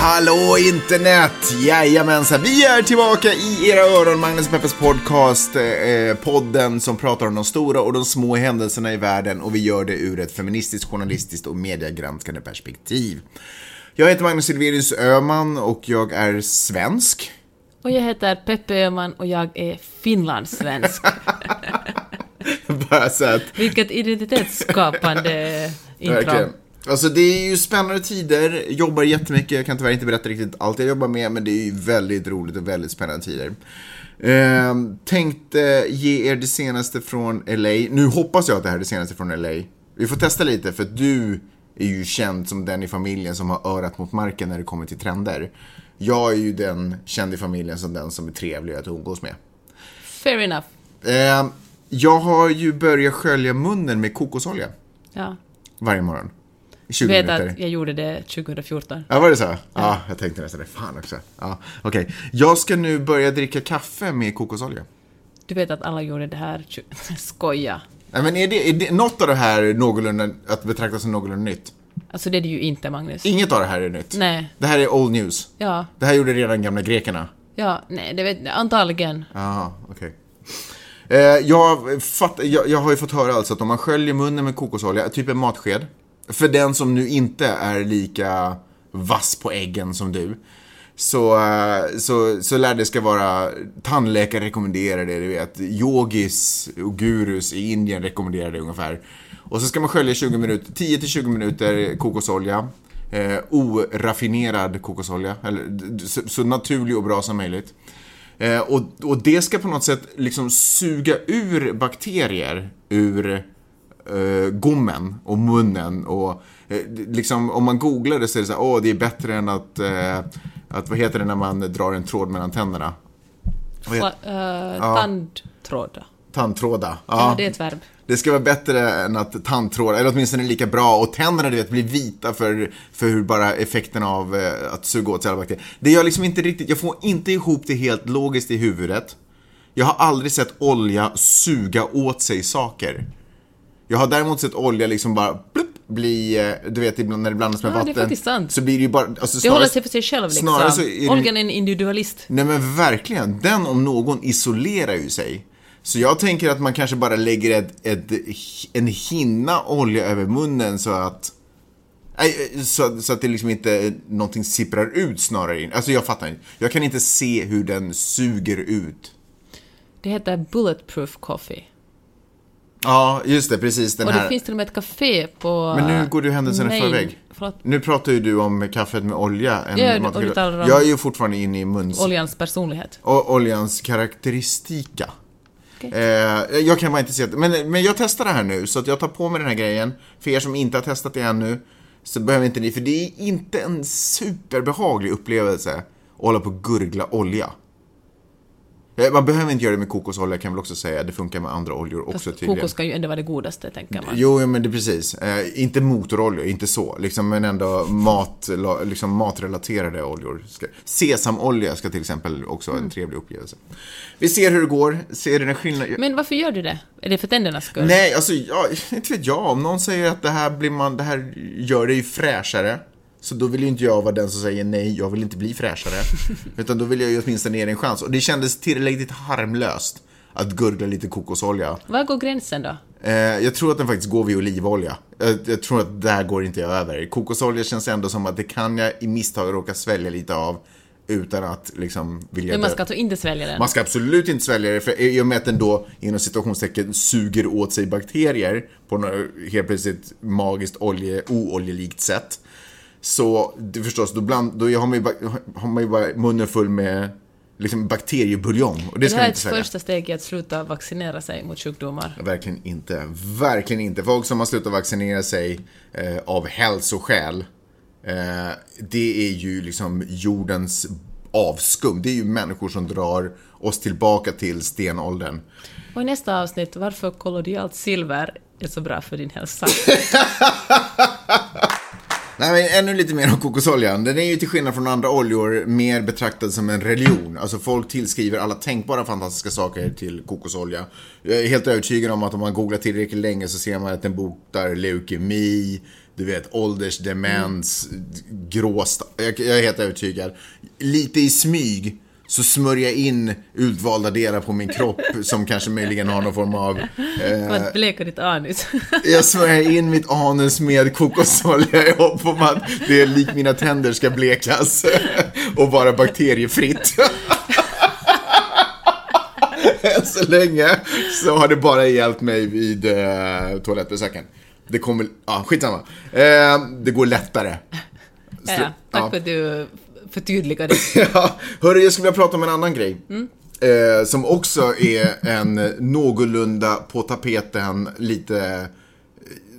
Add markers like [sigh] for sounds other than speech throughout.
Hallå internet! Jajamensan, vi är tillbaka i era öron, Magnus och Peppes podcast. Eh, podden som pratar om de stora och de små händelserna i världen och vi gör det ur ett feministiskt, journalistiskt och mediegranskande perspektiv. Jag heter Magnus Silverius Öhman och jag är svensk. Och jag heter Peppe Öhman och jag är finlandssvensk. [laughs] Bara så att, Vilket identitetsskapande intro. verkligen. Alltså det är ju spännande tider, jobbar jättemycket, jag kan tyvärr inte berätta riktigt allt jag jobbar med, men det är ju väldigt roligt och väldigt spännande tider. Eh, tänkte ge er det senaste från LA. Nu hoppas jag att det här är det senaste från LA. Vi får testa lite, för du är ju känd som den i familjen som har örat mot marken när det kommer till trender. Jag är ju den känd i familjen som den som är trevlig att umgås med. Fair enough. Eh, jag har ju börjat skölja munnen med kokosolja Ja. varje morgon. I 20 Du vet minuter. att jag gjorde det 2014. Ja, var det så? Ja, jag tänkte nästan det. Fan också. Ja, okej. Jag ska nu börja dricka kaffe med kokosolja. Du vet att alla gjorde det här... [laughs] Skoja. Nej, men är det, är det något av det här någorlunda, att betrakta som någorlunda nytt? Alltså det är det ju inte, Magnus. Inget av det här är nytt. Nej. Det här är old news. Ja. Det här gjorde redan gamla grekerna. Ja, nej, det vet Antagligen. Jaha, okej. Eh, jag, fatt, jag, jag har ju fått höra alltså att om man sköljer munnen med kokosolja, typ en matsked, för den som nu inte är lika vass på äggen som du, så, eh, så, så lär det ska vara, tandläkare rekommenderar det, du vet, yogis och gurus i Indien rekommenderar det ungefär. Och så ska man skölja 20 minuter, 10-20 minuter kokosolja, eh, oraffinerad kokosolja, eller så, så naturlig och bra som möjligt. Eh, och, och det ska på något sätt liksom suga ur bakterier ur eh, gommen och munnen och eh, liksom om man googlar det så är det så här, åh det är bättre än att, eh, att vad heter det när man drar en tråd mellan tänderna? Fla, uh, Tandtråd. Tandtråda. Ja, det är ett verb. Det ska vara bättre än att tandtråd, eller åtminstone lika bra, och tänderna du vet blir vita för, för hur bara effekten av eh, att suga åt sig alla bakterier. Det gör liksom inte riktigt, jag får inte ihop det helt logiskt i huvudet. Jag har aldrig sett olja suga åt sig saker. Jag har däremot sett olja liksom bara plupp, bli, eh, du vet ibland när det blandas med Ja, det är vatten. faktiskt sant. Så blir det ju bara, alltså, Det håller sig för sig själv liksom. snarare så är det- Olgan är en individualist. Nej men verkligen, den om någon isolerar ju sig. Så jag tänker att man kanske bara lägger ett, ett, en hinna olja över munnen så att Nej, så, så att det liksom inte någonting sipprar ut snarare in. Alltså jag fattar inte. Jag kan inte se hur den suger ut. Det heter Bulletproof Coffee. Ja, just det, precis den Och det här. finns till och med ett café på... Men nu går du händelserna i förväg. Förlåt. Nu pratar ju du om kaffet med olja. En Ja, mat- och Jag är ju fortfarande inne i muns... Oljans personlighet. O- oljans karaktäristika. Okej. Eh, jag kan bara inte se att, men, men jag testar det här nu, så att jag tar på mig den här grejen. För er som inte har testat det ännu, så behöver inte ni, för det är inte en superbehaglig upplevelse att hålla på och gurgla olja. Eh, Man behöver inte göra det med kokosolja kan jag väl också säga, det funkar med andra oljor också Fast tydligen. kokos ska ju ändå vara det godaste, tänker man. Jo, men det är precis. Eh, inte motoroljor, inte så. Liksom, men ändå mat, liksom matrelaterade oljor. Sesamolja ska till exempel också vara en trevlig upplevelse. Vi ser hur det går. Ser den skillnad? Men varför gör du det? Är det för tändernas skull? Nej, alltså, ja, inte vet jag. Om någon säger att det här, blir man, det här gör dig fräschare. Så då vill ju inte jag vara den som säger nej, jag vill inte bli fräschare. [laughs] Utan då vill jag ju åtminstone ge det en chans. Och det kändes tillräckligt harmlöst att gurgla lite kokosolja. Var går gränsen då? Eh, jag tror att den faktiskt går vid olivolja. Jag, jag tror att där går inte jag över. Kokosolja känns ändå som att det kan jag i misstag råka svälja lite av utan att liksom vilja Men man ska inte svälja den? Man ska absolut inte svälja det, för i och med att den då inom situationstecken suger åt sig bakterier på något helt plötsligt magiskt olje, ooljelikt sätt. Så det förstås, då, bland, då har, man ju, har man ju bara munnen full med liksom bakteriebuljong. Och det det ska här man är ett svälja. första steg i att sluta vaccinera sig mot sjukdomar. Verkligen inte. Verkligen inte. Folk som har slutat vaccinera sig eh, av hälsoskäl, eh, det är ju liksom jordens avskum. Det är ju människor som drar oss tillbaka till stenåldern. Och i nästa avsnitt, varför kollodialt silver är så bra för din hälsa. [laughs] Nej, men ännu lite mer om kokosoljan. Den är ju till skillnad från andra oljor mer betraktad som en religion. Alltså folk tillskriver alla tänkbara fantastiska saker till kokosolja. Jag är helt övertygad om att om man googlar tillräckligt länge så ser man att den botar leukemi, du vet, åldersdemens, mm. gråsta. Jag, jag är helt övertygad. Lite i smyg så smörjer jag in utvalda delar på min kropp som kanske möjligen har någon form av... Eh, att bleka ditt anus. [laughs] jag smörjer in mitt anus med kokosolja i hopp om att det lik mina tänder ska blekas och vara bakteriefritt. [laughs] Än så länge så har det bara hjälpt mig vid eh, toalettbesöken. Det kommer, ja skitsamma. Eh, det går lättare. Ja. Tack ja. för att du förtydligade. [laughs] ja, hörru, jag skulle vilja prata om en annan grej. Mm. Eh, som också är en någorlunda på tapeten, lite...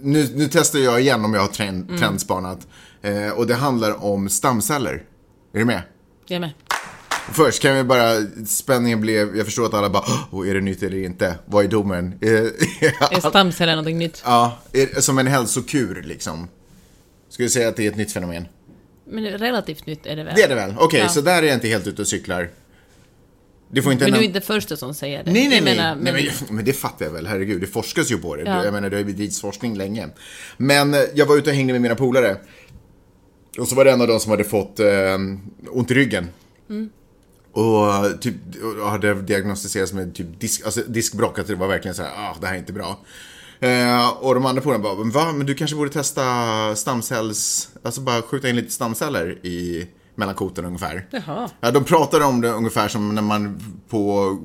Nu, nu testar jag igen om jag har trend, mm. trendspanat. Eh, och det handlar om stamceller. Är du med? Jag är med. Först kan vi bara, spänningen blev, jag förstår att alla bara, oh, är det nytt eller inte? Vad är domen? [laughs] är stamceller någonting nytt? Ja, är, som en hälsokur liksom. Skulle du säga att det är ett nytt fenomen? Men relativt nytt är det väl? Det är det väl? Okej, okay, ja. så där är jag inte helt ute och cyklar. Det får inte men du är inte första som säger det. Nej, nej, nej. Menar, men... Nej, men, men, det fattar jag väl. Herregud, det forskas ju på det. Ja. Jag menar, det har ju bedrivits forskning länge. Men eh, jag var ute och hängde med mina polare. Och så var det en av dem som hade fått eh, ont i ryggen. Mm. Och typ, och hade diagnostiserats med typ disk, alltså diskbråck. Att det var verkligen så här, ah, det här är inte bra. Eh, och de andra polarna bara, va? Men du kanske borde testa stamcells... Alltså bara skjuta in lite stamceller i mellankoten ungefär. Jaha. Ja, de pratade om det ungefär som när man på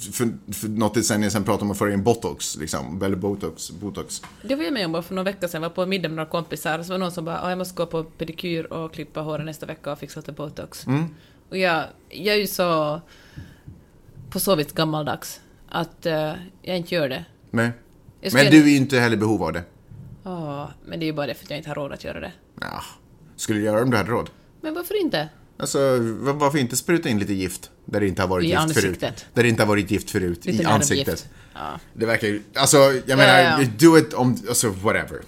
för, för något decennium sedan pratade om att föra in botox, liksom, eller botox, botox. Det var jag med om för några veckor sedan, jag var på middag med några kompisar, så var någon som bara, jag måste gå på pedikyr och klippa håret nästa vecka och fixa lite botox. Mm. Och jag, jag är ju så, på så vis gammaldags, att uh, jag inte gör det. Nej. Men du är ju inte heller i behov av det. Ja, men det är ju bara det för att jag inte har råd att göra det. Ja, skulle du göra det om du hade råd? Men varför inte? Alltså, varför inte spruta in lite gift där det inte har varit I gift ansiktet. förut? Där det inte har varit gift förut. Lite I ansiktet. Ja. Det verkar ju, alltså, jag menar, ja, ja. do it om, alltså whatever.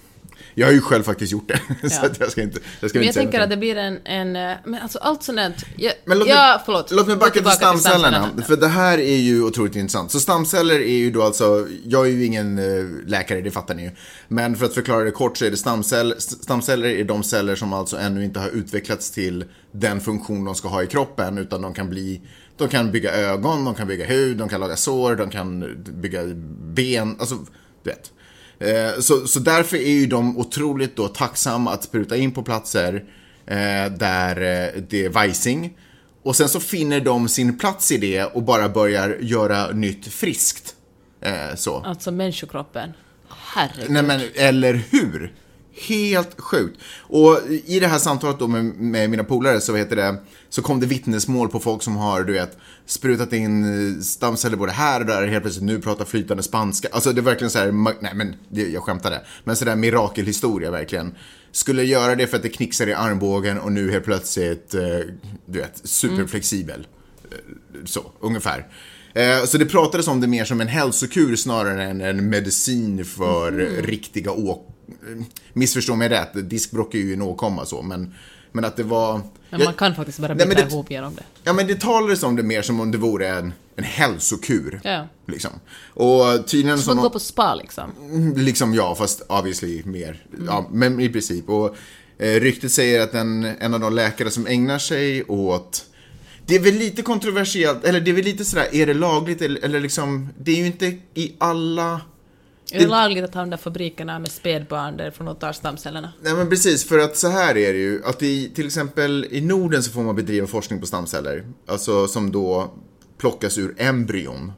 Jag har ju själv faktiskt gjort det. [laughs] Ja. så att jag ska inte jag ska Men jag inte tänker att det blir en, en eh, men alltså allt sånt där. Jag, men låt ja, förlåt. Låt mig backa till stamcellerna. Till stamcellerna. För det här är ju otroligt intressant. Så stamceller är ju då alltså, jag är ju ingen uh, läkare, det fattar ni ju. Men för att förklara det kort så är det stamceller, stamceller är de celler som alltså ännu inte har utvecklats till den funktion de ska ha i kroppen, utan de kan bli de kan bygga ögon, de kan bygga hud, de kan laga sår, de kan bygga ben, alltså, du vet. Eh, så, så därför är ju de otroligt då tacksamma att spruta in på platser eh, där eh, det är vajsing. Och sen så finner de sin plats i det och bara börjar göra nytt friskt. så. Alltså människokroppen. Herregud. Nej men, eller hur? Helt sjukt. Och i det här samtalet då med, med mina polare så, heter det, så kom det vittnesmål på folk som har, du vet, sprutat in stamceller både här och där, helt plötsligt nu pratar flytande spanska. Alltså det är verkligen så här, nej men det, jag skämtade. Men sådär mirakelhistoria verkligen. Skulle göra det för att det knixar i armbågen och nu helt plötsligt, eh, du vet, superflexibel. Mm. Så, ungefär. Eh, så det pratades om det mer som en hälsokur snarare än en medicin för mm. riktiga åk missförstå mig rätt, diskbråck är ju en åkomma så, men, men att det var... Men man kan faktiskt bara bita ihop genom det. Ja, men det talades om det mer som om det vore en, en hälsokur. Ja. Liksom. Och tydligen som... man går på spa liksom? Mm, liksom ja, fast obviously mer. Mm. Ja, men i princip. Och eh, ryktet säger att en, en av de läkare som ägnar sig åt det är väl lite kontroversiellt, eller det är väl lite sådär, är det lagligt eller, eller liksom, det är ju inte i alla är det, lagligt att ha de där fabrikerna med spädbarn därifrån de tar stamcellerna? Nej men precis, för att så här är det ju. Att i, till exempel i Norden så får man bedriva forskning på stamceller. Alltså som då plockas ur embryon.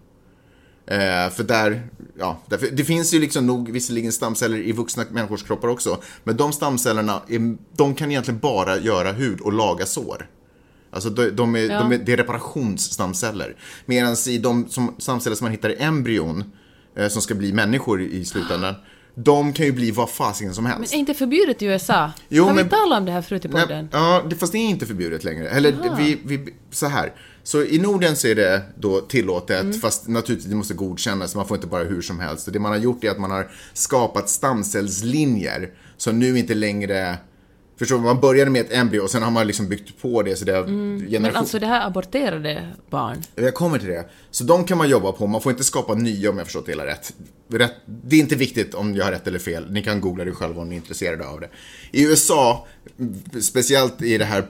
Eh, för där, ja, därför, det finns ju liksom nog visserligen stamceller i vuxna människors kroppar också. Men de stamcellerna, är, de kan egentligen bara göra hud och laga sår. Alltså de, de är, ja. de är, det är reparationsstamceller. Medan i de som, stamceller som man hittar i embryon som ska bli människor i slutändan. De kan ju bli vad fasiken som helst. Men är inte förbjudet i USA? Jo, Har vi talat om det här förut i podden? ja, fast det är inte förbjudet längre. Eller vi, vi, så här. Så i Norden så är det då tillåtet, mm. fast naturligtvis det måste godkännas, man får inte bara hur som helst. Och det man har gjort är att man har skapat stamcellslinjer som nu inte längre Förstår du? Man började med ett embryo och sen har man liksom byggt på det så det har generation... Mm. Men alltså det här aborterade barn. Jag kommer till det. Så de kan man jobba på, man får inte skapa nya om jag förstått det hela rätt. rätt. Det är inte viktigt om jag har rätt eller fel, ni kan googla det själva om ni är intresserade av det. I USA, speciellt i det här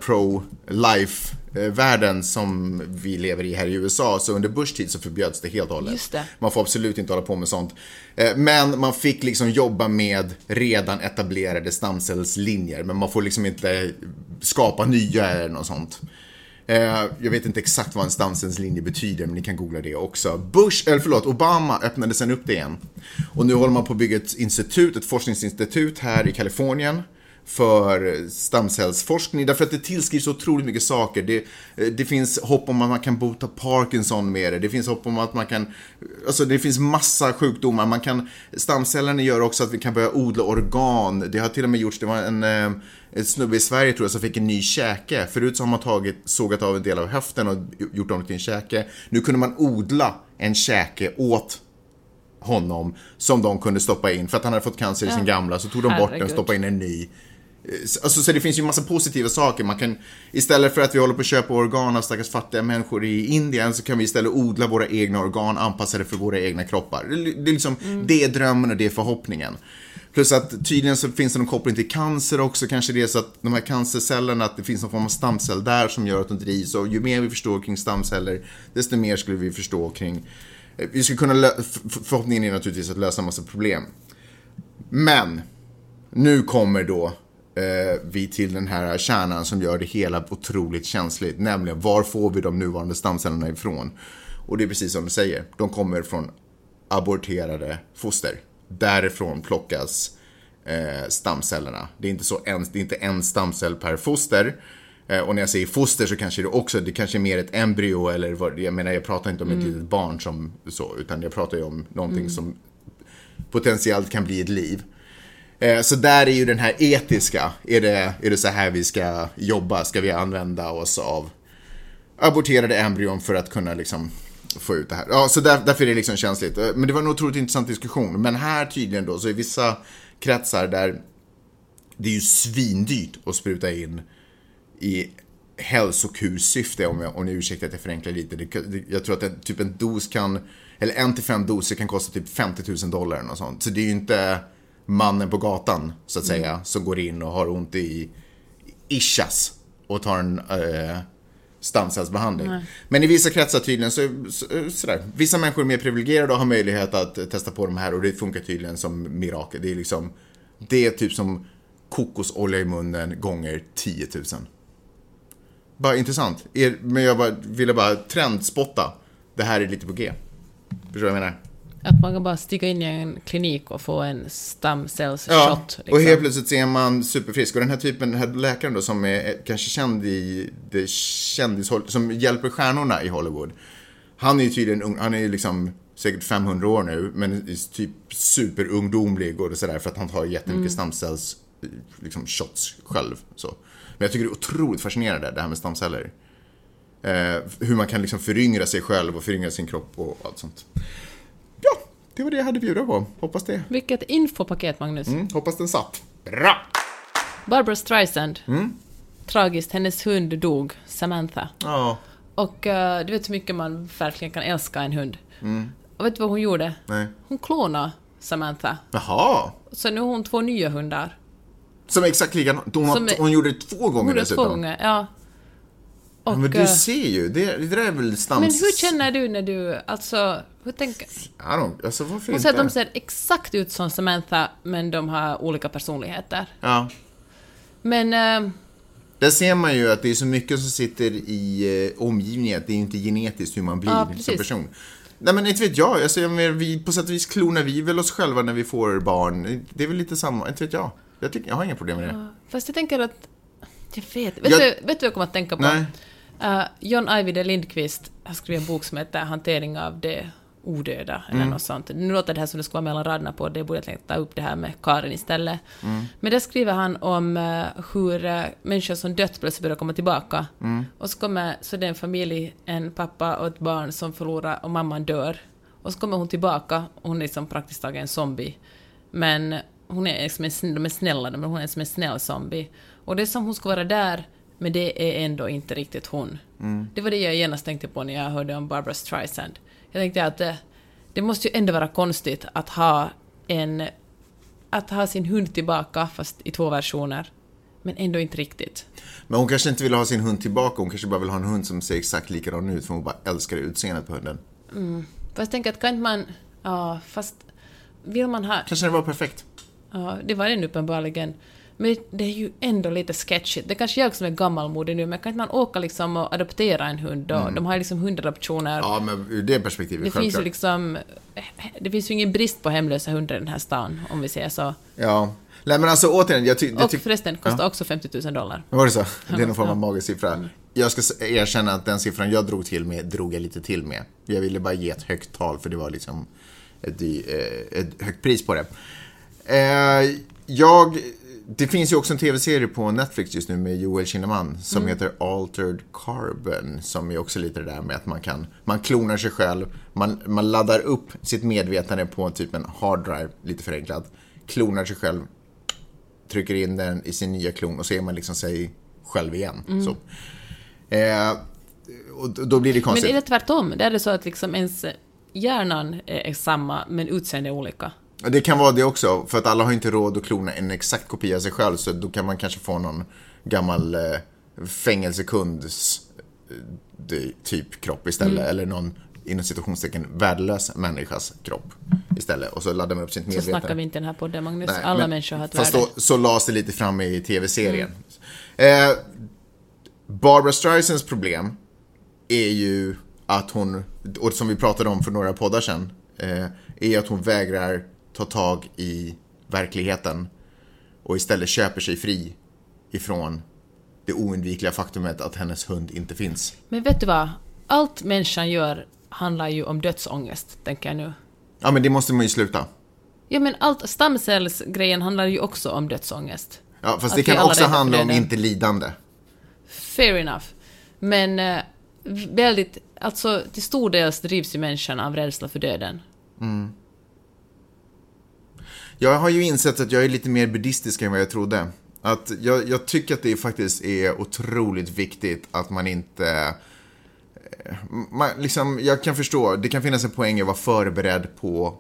pro-life-världen som vi lever i här i USA, så under Bush tid så förbjöds det helt och hållet. Man får absolut inte hålla på med sånt. Eh, Men man fick liksom jobba med redan etablerade stamcellslinjer, men man får liksom inte skapa nya eller något sånt. Eh, Jag vet inte exakt vad en stamcellslinje betyder, men ni kan googla det också. Bush, eller förlåt, Obama öppnade sen upp det igen. Och nu håller man på att bygga ett institut, ett forskningsinstitut här i Kalifornien för stamcellsforskning därför att det tillskrivs otroligt mycket saker. Det, eh, det finns hopp om att man kan bota Parkinson med det. Det finns hopp om att man kan, alltså det finns massa sjukdomar. Man kan, stamcellerna gör också att vi kan börja odla organ. Det har till och med gjorts, det var en, eh, en snubbe i Sverige tror jag som fick en ny käke. Förut så har man tagit, sågat av en del av höften och gjort om till en käke. Nu kunde man odla en käke åt honom som de kunde stoppa in för att han hade fått cancer i sin gamla så tog de bort den och stoppade in en ny. Alltså, så det finns ju massa positiva saker. Man kan, istället för att vi håller på att köpa organ av stackars fattiga människor i Indien så kan vi istället odla våra egna organ anpassade för våra egna kroppar. Det, är liksom, det är drömmen och det är förhoppningen. Plus att tydligen så finns det någon koppling till cancer också. Kanske det är så att de här cancercellerna, att det finns någon form av stamcell där som gör att de drivs. Och ju mer vi förstår kring stamceller, desto mer skulle vi förstå kring... eh, Vi skulle kunna, lö- förhoppningen är naturligtvis att lösa en massa problem. Men, nu kommer då eh, vi till den här kärnan som gör det hela otroligt känsligt. Nämligen, var får vi de nuvarande stamcellerna ifrån? Och det är precis som du säger, de kommer från aborterade foster. Därifrån plockas eh, stamcellerna. Det är inte, så en, det är inte en stamcell per foster. Eh, och när jag säger foster så kanske det också, det kanske är mer ett embryo eller vad, jag menar jag pratar inte om ett litet barn som så, utan jag pratar ju om någonting som potentiellt kan bli ett liv. Eh, så där är ju den här etiska, är det, är det så här vi ska jobba? Ska vi använda oss av aborterade embryon för att kunna liksom få ut det här? Ja, så där, därför är det liksom känsligt. Eh, men det var en otroligt intressant diskussion. Men här tydligen då, så i vissa kretsar där det är ju svindyrt att spruta in i hälsokursyfte, om, jag, om ni ursäktar att jag förenklar lite. Det, det, jag tror att en, typ en dos kan, eller en till fem doser kan kosta typ 50 000 dollar eller något sånt. Så det är ju inte mannen på gatan, så att säga, som går in och har ont i ischias och tar en eh, stamcellsbehandling. Men i vissa kretsar tydligen så, så, sådär. Vissa människor är mer privilegierade och har möjlighet att eh, testa på de här och det funkar tydligen som mirakel. Det är liksom, det är typ som kokosolja i munnen gånger 10 000. Bara intressant. Er, men jag bara, ville bara trendspotta. Det här är lite på G. Förstår du vad jag menar? Att man kan bara stiga in i en klinik och få en stamcellsshot. Ja, liksom. och helt plötsligt så är man superfrisk. Och den här typen, den här läkaren då som är kanske känd i det kändishåll, som hjälper stjärnorna i Hollywood. Han är ju tydligen ung, han är ju liksom säkert 500 år nu, men är typ superungdomlig och sådär för att han tar jättemycket stamcells, liksom shots själv. Så. Men jag tycker det är otroligt fascinerande det här med stamceller. Eh, hur man kan liksom föryngra sig själv och föryngra sin kropp och allt sånt. Det var det jag hade att bjuda på. Hoppas det. Vilket infopaket, Magnus. Mm, hoppas den satt. Bra! Barbara Streisand. Mm. Tragiskt, hennes hund dog, Samantha. Ja, Och eh, du vet hur mycket man verkligen kan älska en hund. Mm. Och vet du vad hon gjorde? nej. Hon klonade Samantha. Jaha! Så nu har hon två nya hundar. Som är exakt likadant. Hon, hon gjorde det två gånger Hon gjorde dessutom. två gånger, ja. Ja, Och, men du eh, ser ju, det, det där är väl stams... men hur känner du när du, alltså, hur tänker... I don't, alltså varför Hon inte? säger att de ser exakt ut som Samantha, men de har olika personligheter. Ja. Men... eh, Där ser man ju att det är så mycket som sitter i eh, omgivningen, det är inte genetiskt hur man blir Ja, som person. Nej men inte vet jag, alltså, jag vi, på sätt och vis klonar vi väl oss själva när vi får barn. Det är väl lite samma, inte vet jag. Jag, tycker, jag har inga problem med det. Fast jag tänker att... Jag vet. Vet, Jag- du, vet du vad jag kommer att tänka på? Nej. Eh, John Ajvide Lindqvist har skrivit en bok som heter Hantering av det odöda, eller Mm. något sånt. Nu låter det här som det ska vara mellan raderna på, det borde jag tänka ta upp det här med Karin istället. Mm. Men där skriver han om eh, hur uh, människor som dött plötsligt börjar komma tillbaka. Mm. Och så kommer, så det är en familj, en pappa och ett barn som förlorar och mamman dör. Och så kommer hon tillbaka, och hon är som praktiskt taget en zombie. Men hon är liksom en, de är snälla, men hon är som en snäll zombie. Och det är som hon ska vara där, men det är ändå inte riktigt hon. Det var det jag genast tänkte på när jag hörde om Barbara Streisand. Jag tänkte att det, det måste ju ändå vara konstigt att ha en... Att ha sin hund tillbaka, fast i två versioner. Men ändå inte riktigt. Men hon kanske inte vill ha sin hund tillbaka, hon kanske bara vill ha en hund som ser exakt likadan ut för hon bara älskar utseendet på hunden. Fast jag tänker att kan inte man... Ja, fast... Vill man ha... Kanske det var perfekt. Ja, det var den uppenbarligen. Men det är ju ändå lite sketchigt. Det är kanske jag som är gammalmodig nu, men kan inte man åka liksom och adoptera en hund då? De har ju liksom hundadoptioner. Ja, men ur det perspektivet, det finns ju självklart. liksom... Det finns ju ingen brist på hemlösa hundar i den här stan, om vi säger så. Ja. Nej, men alltså återigen, jag, ty- jag Och tycker... förresten, kostar också 50 000 dollar. Var det så? Det är någon form av magisk siffra. Jag ska erkänna att den siffran jag drog till med, drog jag lite till med. Jag ville bara ge ett högt tal för det var liksom ett, eh, ett högt pris på det. Eh, jag, det finns ju också en tv-serie på Netflix just nu med Joel Kinnaman som heter Altered Carbon. Som är också lite det där med att man kan, man klonar sig själv, man, man laddar upp sitt medvetande på typ en hard drive, lite förenklat, klonar sig själv, trycker in den i sin nya klon och så är man liksom sig själv igen. Så. Eh, och då blir det Men konstigt. är det tvärtom? Där är det så att liksom ens hjärnan är samma, men utseendet är olika. Det kan vara det också, för att alla har inte råd att klona en exakt kopia av sig själv, så då kan man kanske få någon gammal eh, fängelsekunds eh, typ kropp istället, Mm. eller någon inom situationstecken värdelös människas kropp istället. Och så laddar man upp sitt Så medvetande. snackar vi inte den här podden, Magnus. Nej, Alla men- människor har ett Fast värde. då, så lades det lite fram i tv-serien. Eh, Barbara Streisands problem är ju att hon, och som vi pratade om för några poddar sedan, eh, är att hon vägrar ta tag i verkligheten och istället köper sig fri ifrån det oundvikliga faktumet att hennes hund inte finns. Men vet du vad? Allt människan gör handlar ju om dödsångest, tänker jag nu. Ja, men det måste man ju sluta. Ja, men allt stamcellsgrejen handlar ju också om dödsångest. Ja, fast Att det kan också handla om inte lidande. Fair enough. Men eh, väldigt, alltså till stor del drivs ju människan av rädsla för döden. Jag har ju insett att jag är lite mer buddhistisk än vad jag trodde. Att jag, jag tycker att det faktiskt är otroligt viktigt att man inte... Eh, man, liksom, jag kan förstå, det kan finnas en poäng i att vara förberedd på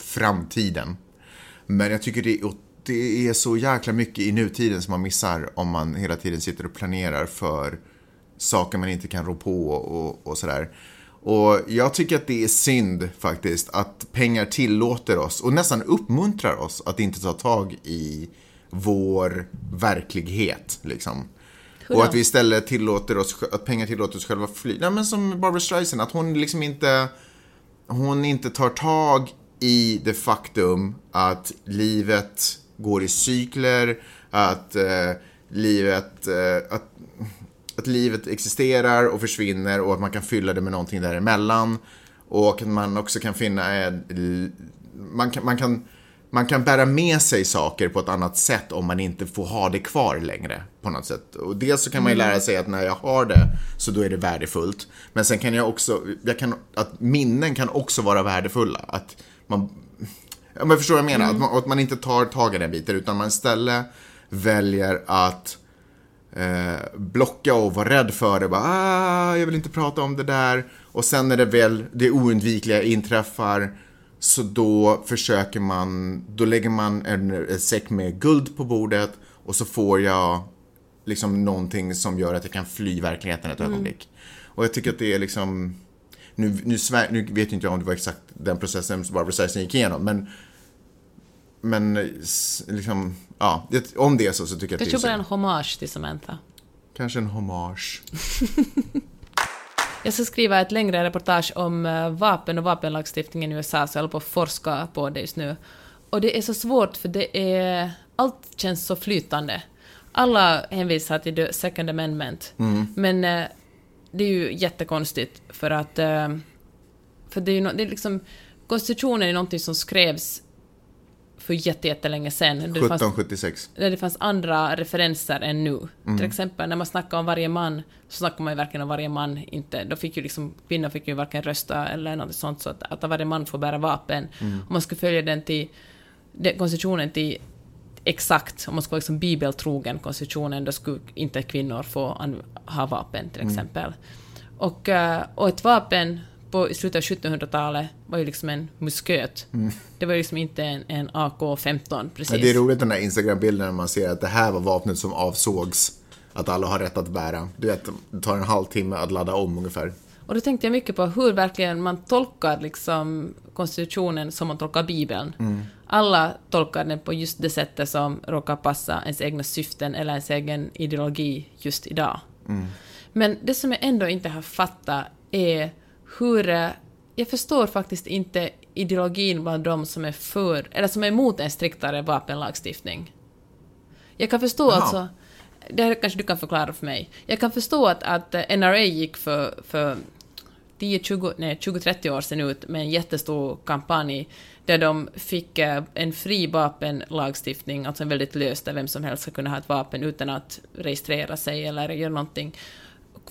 framtiden. Men jag tycker det är, det är så jäkla mycket i nutiden som man missar om man hela tiden sitter och planerar för saker man inte kan rå på och, och sådär. Och jag tycker att det är synd faktiskt att pengar tillåter oss och nästan uppmuntrar oss att inte ta tag i vår verklighet. Liksom. Och att vi istället tillåter oss, att pengar tillåter oss själva fly. Nej, men som Barbara Streisand, att hon liksom inte, hon inte tar tag i det faktum att livet går i cykler, att eh, livet, eh, att, att livet existerar och försvinner och att man kan fylla det med någonting däremellan. Och att man också kan finna en, man kan, man kan man kan bära med sig saker på ett annat sätt om man inte får ha det kvar längre på något sätt. Och dels så kan man ju lära sig att när jag har det så då är det värdefullt. Men sen kan jag också, jag kan, att minnen kan också vara värdefulla. Att man, men förstår vad jag menar? Att, man, att man inte tar tag i den biten utan man istället väljer att eh, blocka och vara rädd för det. Bara, ah, jag vill inte prata om det där. Och sen när det väl, det oundvikliga inträffar så då försöker man, då lägger man en, en säck med guld på bordet och så får jag liksom någonting som gör att jag kan fly verkligheten ett ögonblick. Och jag tycker att det är liksom, nu, nu, svär, nu vet inte jag om det var exakt den processen som Barbara Streisand gick igenom, men men liksom, ja, om det är så så tycker jag att Kanske det bara är en synd. hommage till Samantha. Kanske en hommage. [laughs] Jag ska skriva ett längre reportage om eh, vapen och vapenlagstiftningen i USA, så jag håller på att forska på det just nu. Och det är så svårt för det är... Allt känns så flytande. Alla hänvisar till the second amendment, men eh, det är ju jättekonstigt för att... eh, För det är ju no, det är liksom... Konstitutionen är någonting som skrevs för jätte- jättelänge sedan. Det fanns- 1776. där det fanns andra referenser än nu. Mm. Till exempel när man snackar om varje man, så snackar man ju verkligen om varje man. Inte, då fick ju liksom, kvinnor fick ju varken rösta eller något sånt, så att, att varje man får bära vapen. Mm. Om man skulle följa den till det, konstitutionen till exakt, om man ska vara liksom bibeltrogen konstitutionen, då skulle inte kvinnor få ha vapen till exempel. Och, eh, och ett vapen på, slutet av 1700-talet var ju liksom en musköt. Det var ju liksom inte en, en AK-15 precis. Men det är roligt den här Instagram-bilden när man ser att det här var vapnet som avsågs att alla har rätt att bära. Du vet, det tar en halvtimme att ladda om ungefär. Och då tänkte jag mycket på hur verkligen man tolkar liksom konstitutionen som man tolkar Bibeln. Alla tolkar den på just det sättet som råkar passa ens egna syften eller ens egen ideologi just idag. Men det som jag ändå inte har fattat är hur... eh, Jag förstår faktiskt inte ideologin bland de som är för, eller som är emot en striktare vapenlagstiftning. Jag kan förstå Jaha. alltså... Det här kanske du kan förklara för mig. Jag kan förstå att, att eh, NRA gick för, för 10, 20, nej, 20-30 år sedan ut med en jättestor kampanj där de fick eh, en fri vapenlagstiftning, alltså en väldigt lös där vem som helst ska kunna ha ett vapen utan att registrera sig eller göra någonting.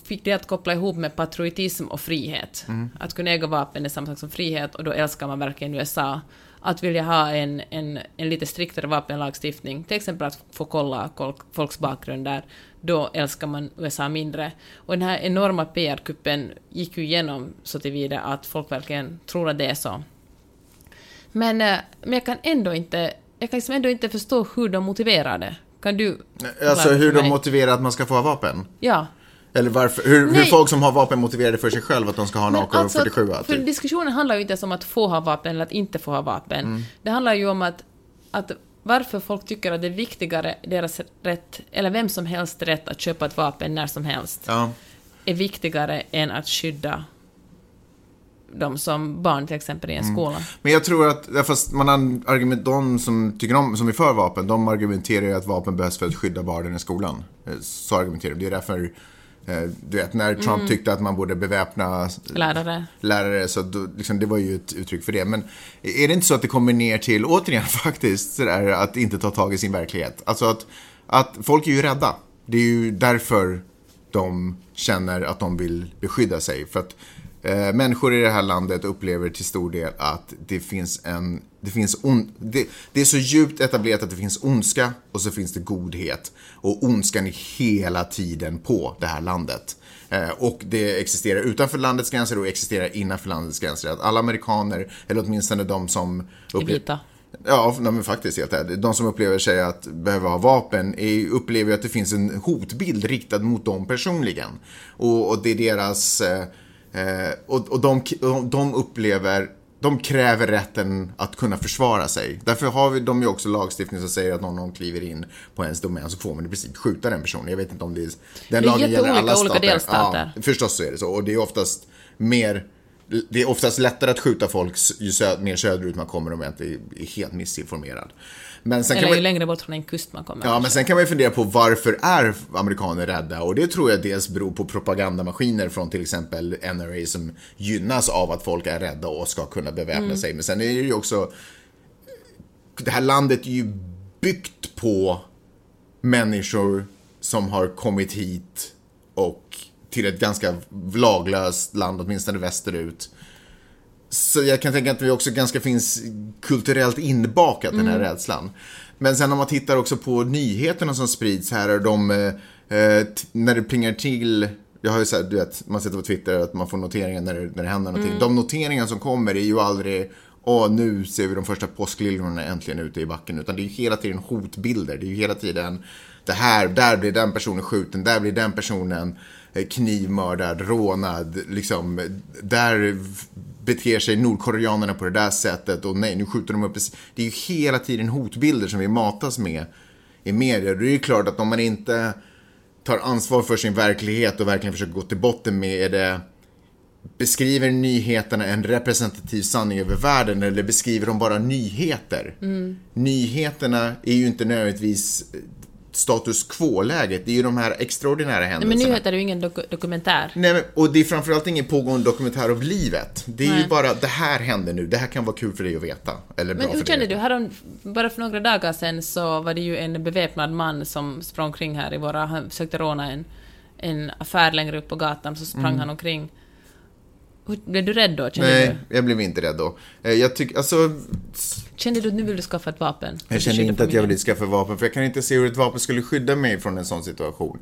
Fick det att koppla ihop med patriotism och frihet. Att kunna äga vapen är samma sak som frihet och då älskar man verkligen USA. Att vilja ha en, en, en lite striktare vapenlagstiftning, till exempel att få kolla folk, folks bakgrunder, då älskar man USA mindre. Och den här enorma PR-kuppen gick ju igenom så tillvida att folk verkligen tror att det är så. Men, eh, men jag kan ändå inte, jag kan liksom ändå inte förstå hur de motiverar det. Kan du Alltså hur de motiverar att man ska få ha vapen. Ja. Eller varför, hur, hur folk som har vapen motiverade för sig själv att de ska ha en Men AK47. alltså, typ. för diskussionen handlar ju inte ens om att få ha vapen eller att inte få ha vapen. Det handlar ju om att, att varför folk tycker att det är viktigare, deras rätt, eller vem som helst rätt att köpa ett vapen när som helst, Ja. är viktigare än att skydda de som barn till exempel i en skola. Men jag tror att, fast man argument, de som tycker om, som är för vapen, de argumenterar ju att vapen behövs för att skydda barnen i skolan. Eh, Så argumenterar de. Det är därför, du vet, när Trump Mm. tyckte att man borde beväpna Lärare. lärare, så då, liksom, det var ju ett uttryck för det. Men är det inte så att det kommer ner till, återigen [laughs] faktiskt, sådär, att inte ta tag i sin verklighet? Alltså att, att folk är ju rädda. Det är ju därför de känner att de vill beskydda sig. För att eh, människor i det här landet upplever till stor del att det finns en, det finns on, det, det är så djupt etablerat att det finns ondska och så finns det godhet. Och ondskan är hela tiden på det här landet. Eh, och det existerar utanför landets gränser och existerar innanför landets gränser. Att alla amerikaner, eller åtminstone de som vita. Ja, men faktiskt helt ärligt. De som upplever sig att behöva ha vapen är, upplever att det finns en hotbild riktad mot dem personligen. Och, och det är deras... Eh, eh, och och de, och de upplever... De kräver rätten att kunna försvara sig. Därför har vi, de ju också lagstiftning som säger att om någon kliver in på ens domän så får man i princip skjuta den personen. Jag vet inte om det är... Den Det är lagen gäller alla olika stater. delstater. Ja, förstås så är det så. Och det är oftast mer... Det är oftast lättare att skjuta folk ju sö- mer söderut man kommer om man inte är helt missinformerad. Men sen kan Eller man, ju längre bort från en kust man kommer. Ja, men sen kan man ju fundera på varför är amerikaner rädda? Och det tror jag dels beror på propagandamaskiner från till exempel NRA som gynnas av att folk är rädda och ska kunna beväpna sig. Men sen är det ju också... Det här landet är ju byggt på människor som har kommit hit och till ett ganska laglöst land, åtminstone västerut. Så jag kan tänka att det också ganska finns kulturellt inbakat, den här rädslan. Men sen om man tittar också på nyheterna som sprids här, är de, eh, när det plingar till, jag har ju så här, du vet, man sitter på Twitter att man får noteringar när det, när det händer någonting. De noteringar som kommer är ju aldrig, åh nu ser vi de första påskliljorna äntligen ute i backen, utan det är ju hela tiden hotbilder. Det är ju hela tiden, det här, där blir den personen skjuten, där blir den personen knivmördad, rånad, liksom, där beter sig nordkoreanerna på det där sättet och nej, nu skjuter de upp. Det är ju hela tiden hotbilder som vi matas med i media. Det är ju klart att om man inte tar ansvar för sin verklighet och verkligen försöker gå till botten med det Beskriver nyheterna en representativ sanning över världen eller beskriver de bara nyheter? Nyheterna är ju inte nödvändigtvis status quo-läget, det är ju de här extraordinära Nej, händelserna. men nyheter är ju ingen doku- dokumentär. Nej, men, och det är framförallt ingen pågående dokumentär av livet. Det är ju Nej. bara, det här händer nu, det här kan vara kul för dig att veta. Eller bra Men hur för känner dig. du? Härom, bara för några dagar sedan så var det ju en beväpnad man som sprang omkring här i våra... Han försökte råna en, en affär längre upp på gatan, så sprang Mm. han omkring. Blev du rädd då? Kände, Nej, jag blev inte rädd då. Eh, Jag tycker, alltså, du, kände du att nu vill du skaffa ett vapen? jag känner skydda inte att jag familjen? vill skaffa vapen, för jag kan inte se hur ett vapen skulle skydda mig från en sån situation.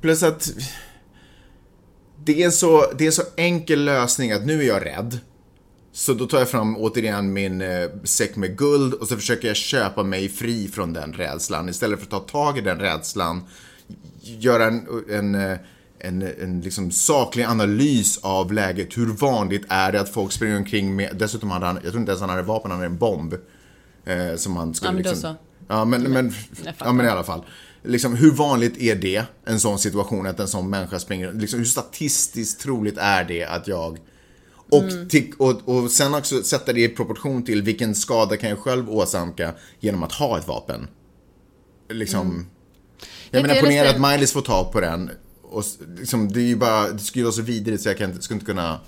Plus att det är så, det är så enkel lösning att nu är jag rädd. Så då tar jag fram återigen min eh, säck med guld och så försöker jag köpa mig fri från den rädslan. Istället för att ta tag i den rädslan, göra en, en, eh, en, en liksom saklig analys av läget. Hur vanligt är det att folk springer omkring med, dessutom hade han, jag tror inte ens han hade vapen, han hade en bomb. Eh, som han skulle Ja, men då liksom, så. Ja, men, men, ja, men i alla fall. Liksom, hur vanligt är det, en sån situation, att en sån människa springer? Liksom, hur statistiskt troligt är det att jag... Och, Mm. till, och, och sen också sätta det i proportion till vilken skada kan jag själv åsamka genom att ha ett vapen. Liksom... Jag Mm. Jag menar, ponera att Miley's får tag på den. Och, liksom, det är ju bara, det skulle ju vara så vidrigt så jag kan, skulle inte kunna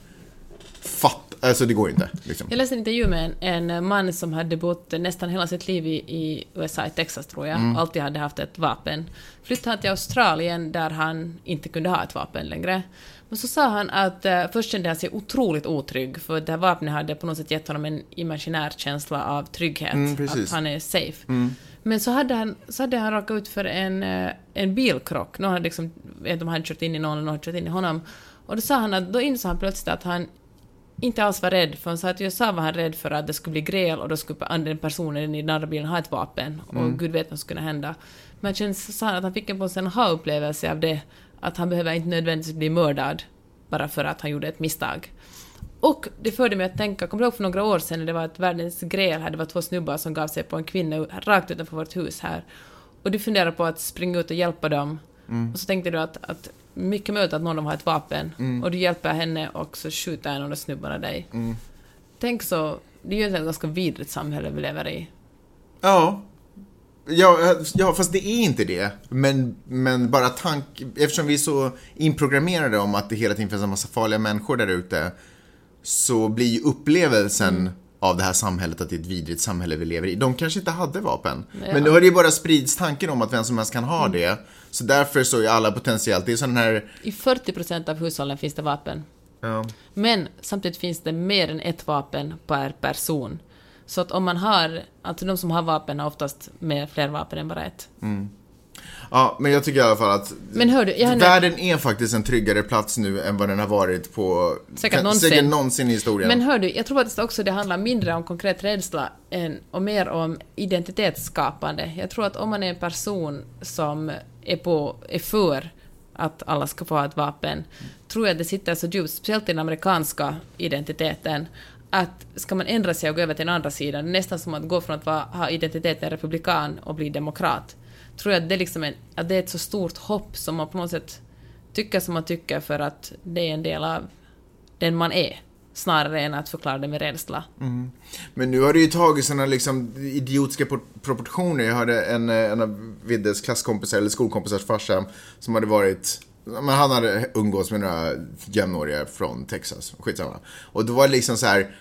fatta, alltså det går inte. Liksom. Jag läste en intervju med en, en man som hade bott nästan hela sitt liv i, i USA, i Texas tror jag, Mm. alltid hade haft ett vapen. Flyttade han till Australien där han inte kunde ha ett vapen längre. Men så sa han att uh, först kände han sig otroligt otrygg, för det här vapnet hade på något sätt gett honom en imaginär känsla av trygghet, Mm, att han är safe. Men så hade han, så hade han råkat ut för en, eh, en bilkrock. Någon hade liksom, vet om han hade kört in i någon eller någon hade kört in i honom. Och då sa han att, då insåg han plötsligt att han inte alls var rädd, för han sa att i USA var han rädd för att det skulle bli gräl och då skulle den personen i den andra bilen ha ett vapen och gud vet vad som skulle hända. Men sen sa han att han fick en en ha-upplevelse av det, att han behöver inte nödvändigtvis bli mördad bara för att han gjorde ett misstag. Och det förde mig att tänka, kommer du ihåg för några år sedan när det var ett världens gräl här, det var två snubbar som gav sig på en kvinna rakt utanför vårt hus här. Och du funderar på att springa ut och hjälpa dem. Och så tänkte du att, att mycket möjligt att någon av dem har ett vapen och du hjälper henne och så skjuter en av de snubbarna dig. Tänk så, det är ju ett ganska vidrigt samhälle vi lever i. Ja. Ja, ja, fast det är inte det. Men, men bara tank... Eftersom vi är så inprogrammerade om att det hela tiden finns en massa farliga människor där ute så blir ju upplevelsen av det här samhället att det är ett vidrigt samhälle vi lever i. De kanske inte hade vapen. Ja. Men nu har det ju bara sprids tanken om att vem som helst kan ha det. Så därför så är alla potentiellt... Det är sån här... I 40% av hushållen finns det vapen. Ja. Men samtidigt finns det mer än ett vapen per person. Så att om man har, alltså de som har vapen har oftast mer fler vapen än bara ett. Ja, men jag tycker i alla fall att Men hör du, jag har nu- världen är faktiskt en tryggare plats nu än vad den har varit på Säkert någonsin. säkert någonsin i historien. Men hör du, jag tror faktiskt också det handlar mindre om konkret rädsla än, och mer om identitetsskapande. Jag tror att om man är en person som är, på, är för att alla ska få ha ett vapen, tror jag det sitter så djupt, speciellt i den amerikanska identiteten, att ska man ändra sig och gå över till den andra sidan, det är nästan som att gå från att vara, ha identiteten republikan och bli demokrat, tror jag att det, är liksom är, att det är ett så stort hopp som man på något sätt tycker som man tycker för att det är en del av den man är, snarare än att förklara det med rädsla. Mm. Men nu har det ju tagit sådana liksom idiotiska proportioner. Jag hörde en, eh, en av Viddes klasskompisar, eller skolkompisars farsa, som hade varit men han hade umgås med några jämnåriga från Texas, skitsamma. Och då var det liksom så här,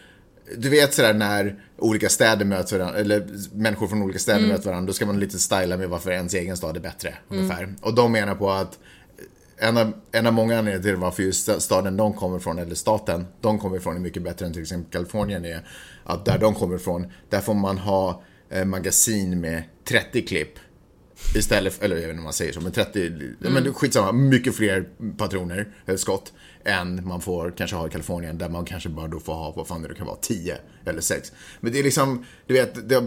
du vet sådär när olika städer möter varandra, eller människor från olika städer möter varandra, då ska man lite styla med varför ens egen stad är bättre, ungefär. Och de menar på att en av, en av många anledningar till varför just staden de kommer ifrån, eller staten de kommer ifrån, är mycket bättre än till exempel Kalifornien är. Att där de kommer ifrån, där får man ha eh, magasin med 30 klipp. Istället för, eller jag vet inte om man säger så, men 30, men skitsamma, mycket fler patroner, eller skott, än man får kanske ha i Kalifornien, där man kanske bara då får ha, vad fan det kan vara, 10 eller 6. Men det är liksom, du vet, det,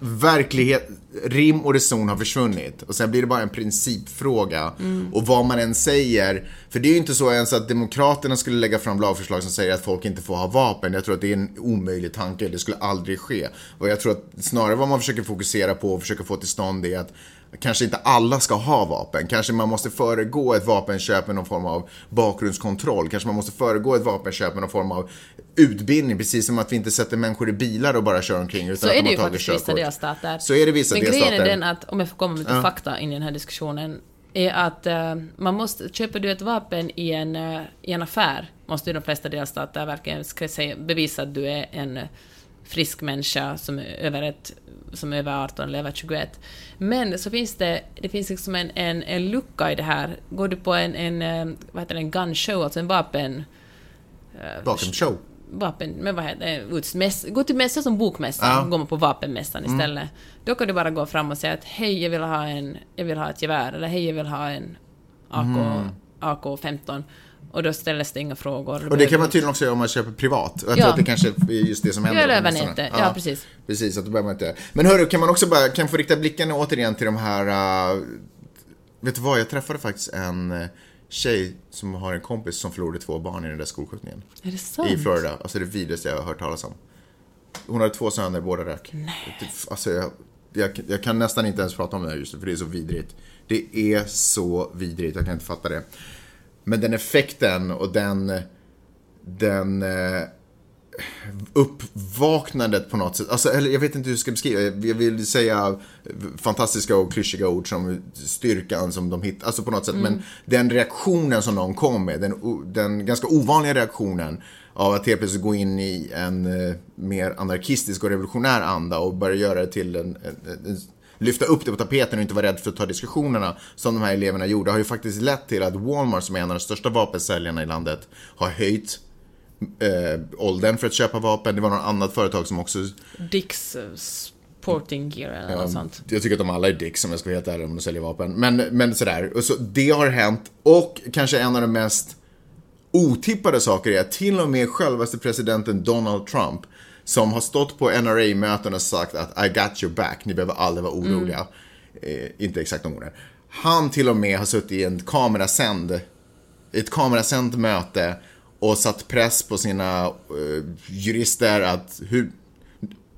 verklighet, rim och reson har försvunnit. Och sen blir det bara en principfråga. Och vad man än säger, för det är ju inte så ens att Demokraterna skulle lägga fram lagförslag som säger att folk inte får ha vapen. Jag tror att det är en omöjlig tanke, det skulle aldrig ske. Och jag tror att snarare vad man försöker fokusera på och försöker få till stånd är att kanske inte alla ska ha vapen. Kanske man måste föregå ett vapenköp med någon form av bakgrundskontroll. Kanske man måste föregå ett vapenköp med någon form av utbildning. Precis som att vi inte sätter människor i bilar och bara kör omkring utan Så att är de det har ju faktiskt vissa körkort. delstater. Så är det vissa Men delstater. grejen är den att, om jag får komma med lite fakta in i den här diskussionen, är att eh, man måste, köper du ett vapen i en, eh, i en affär, måste ju de flesta delstater verkligen ska säga, bevisa att du är en frisk människa som är över, ett, som är över 18 eller över 21. Men så finns det, det finns liksom en, en, en lucka i det här. Går du på en, en, eh, vad heter det, en gun show, alltså en vapen eh, Vapenshow. vapen, men vad heter det, utmäss, gå till mässan som bokmässan, Ja. går man på vapenmässan istället. Då kan du bara gå fram och säga att hej, jag vill ha, en, jag vill ha ett gevär, eller hej, jag vill ha en AK, AK-15. Och då ställs det inga frågor. Och det kan man tydligen också göra om man köper privat. Jag Ja. tror att det kanske är just det som händer. På över nätet. Ja, precis. Precis, att då behöver man inte... Men hörru, kan man också bara, kan få rikta blicken återigen till de här... Uh, vet du vad, jag träffade faktiskt en uh, tjej som har en kompis som förlorade två barn i den där skolskjutningen. Är det sant? I Florida. Alltså det vidrigaste jag har hört talas om. Hon hade två söner, båda rök. Nej. Alltså jag, jag, jag kan nästan inte ens prata om det här just nu, för det är så vidrigt. Det är så vidrigt, jag kan inte fatta det. Men den effekten och den, den eh, uppvaknandet på något sätt. Alltså, eller jag vet inte hur jag ska beskriva Jag vill säga fantastiska och klyschiga ord som styrkan som de hittar. Alltså på något sätt. Men den reaktionen som de kom med, den, den ganska ovanliga reaktionen av att helt plötsligt gå in i en eh, mer anarkistisk och revolutionär anda och börja göra det till en, en, en lyfta upp det på tapeten och inte vara rädd för att ta diskussionerna som de här eleverna gjorde har ju faktiskt lett till att Walmart som är en av de största vapensäljarna i landet har höjt eh, åldern för att köpa vapen. Det var något annat företag som också... Dicks eh, Sporting Gear eller något sånt. Jag tycker att de alla är dicks om jag ska vara helt ärlig om de säljer vapen. Men, men sådär. Och så, det har hänt. Och kanske en av de mest otippade saker är att till och med självaste presidenten Donald Trump som har stått på NRA-möten och sagt att I got your back, ni behöver aldrig vara oroliga. Eh, inte exakt de orden. Han till och med har suttit i en kamerasänd, ett kamerasänt möte och satt press på sina eh, jurister att hur...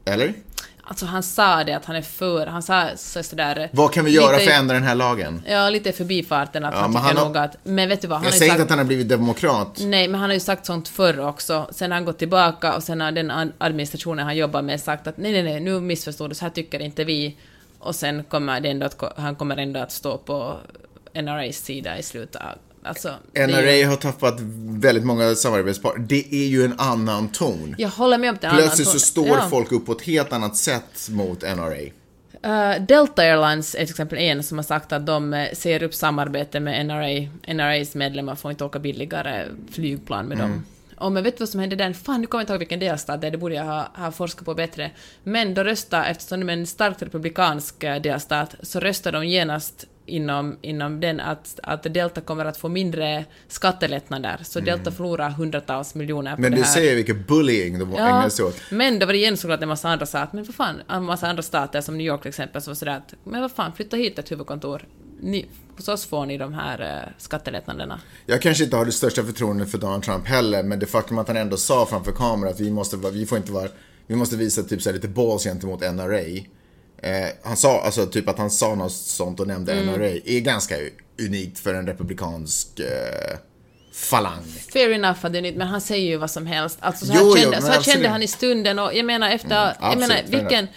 Eller? Alltså han sa det att han är för, han sa så- sådär... Vad kan vi göra lite- för att ändra den här lagen? Ja, lite förbifarten att Ja, han tycker han har- nog att... Men vet du vad, han Jag säger sagt... inte att han har blivit demokrat. Nej, men han har ju sagt sånt förr också. Sen har han gått tillbaka och sen har den ad- administrationen han jobbar med sagt att nej, nej, nej, nu missförstod du, så här tycker inte vi. Och sen kommer det ändå att, han kommer ändå att stå på NRAs sida i slutet. Alltså, är ju- NRA har tappat väldigt många samarbetspartner. Det är ju en annan ton. Jag håller med om det. Plötsligt så står ja. folk upp på ett helt annat sätt mot NRA. Uh, Delta Airlines är till exempel en som har sagt att de eh, ser upp samarbete med NRA. NRAs medlemmar får inte åka billigare flygplan med dem. Och men vet du vad som hände där? Fan, nu kommer jag inte ihåg vilken delstat det är, det borde jag ha, ha forskat på bättre. Men då röstade, eftersom de är en starkt republikansk eh, delstat, så röstade de genast inom, inom den att, att Delta kommer att få mindre skattelättnader. Så Delta förlorar hundratals miljoner på Men det du här. ser vilket bullying de ägnar sig åt. Men då var det igen såklart en massa andra sa att men vad fan, en massa andra stater som New York till exempel, så var sådär att men vad fan, flytta hit ett huvudkontor. Ni, hos oss får ni de här uh, skattelättnaderna. Jag kanske inte har det största förtroendet för Donald Trump heller, men det faktum att han ändå sa framför kameran att vi måste, vi får inte vara, vi måste visa typ så här lite balls gentemot NRA. Eh, han sa, alltså typ att han sa något sånt och nämnde Mm. NRA, är ganska unikt för en republikansk eh, falang. Fair enough att det är nytt, men han säger ju vad som helst. Alltså så Jo, här, jo, kände, men så här kände han i stunden och jag menar efter, jag absolut, menar vilken,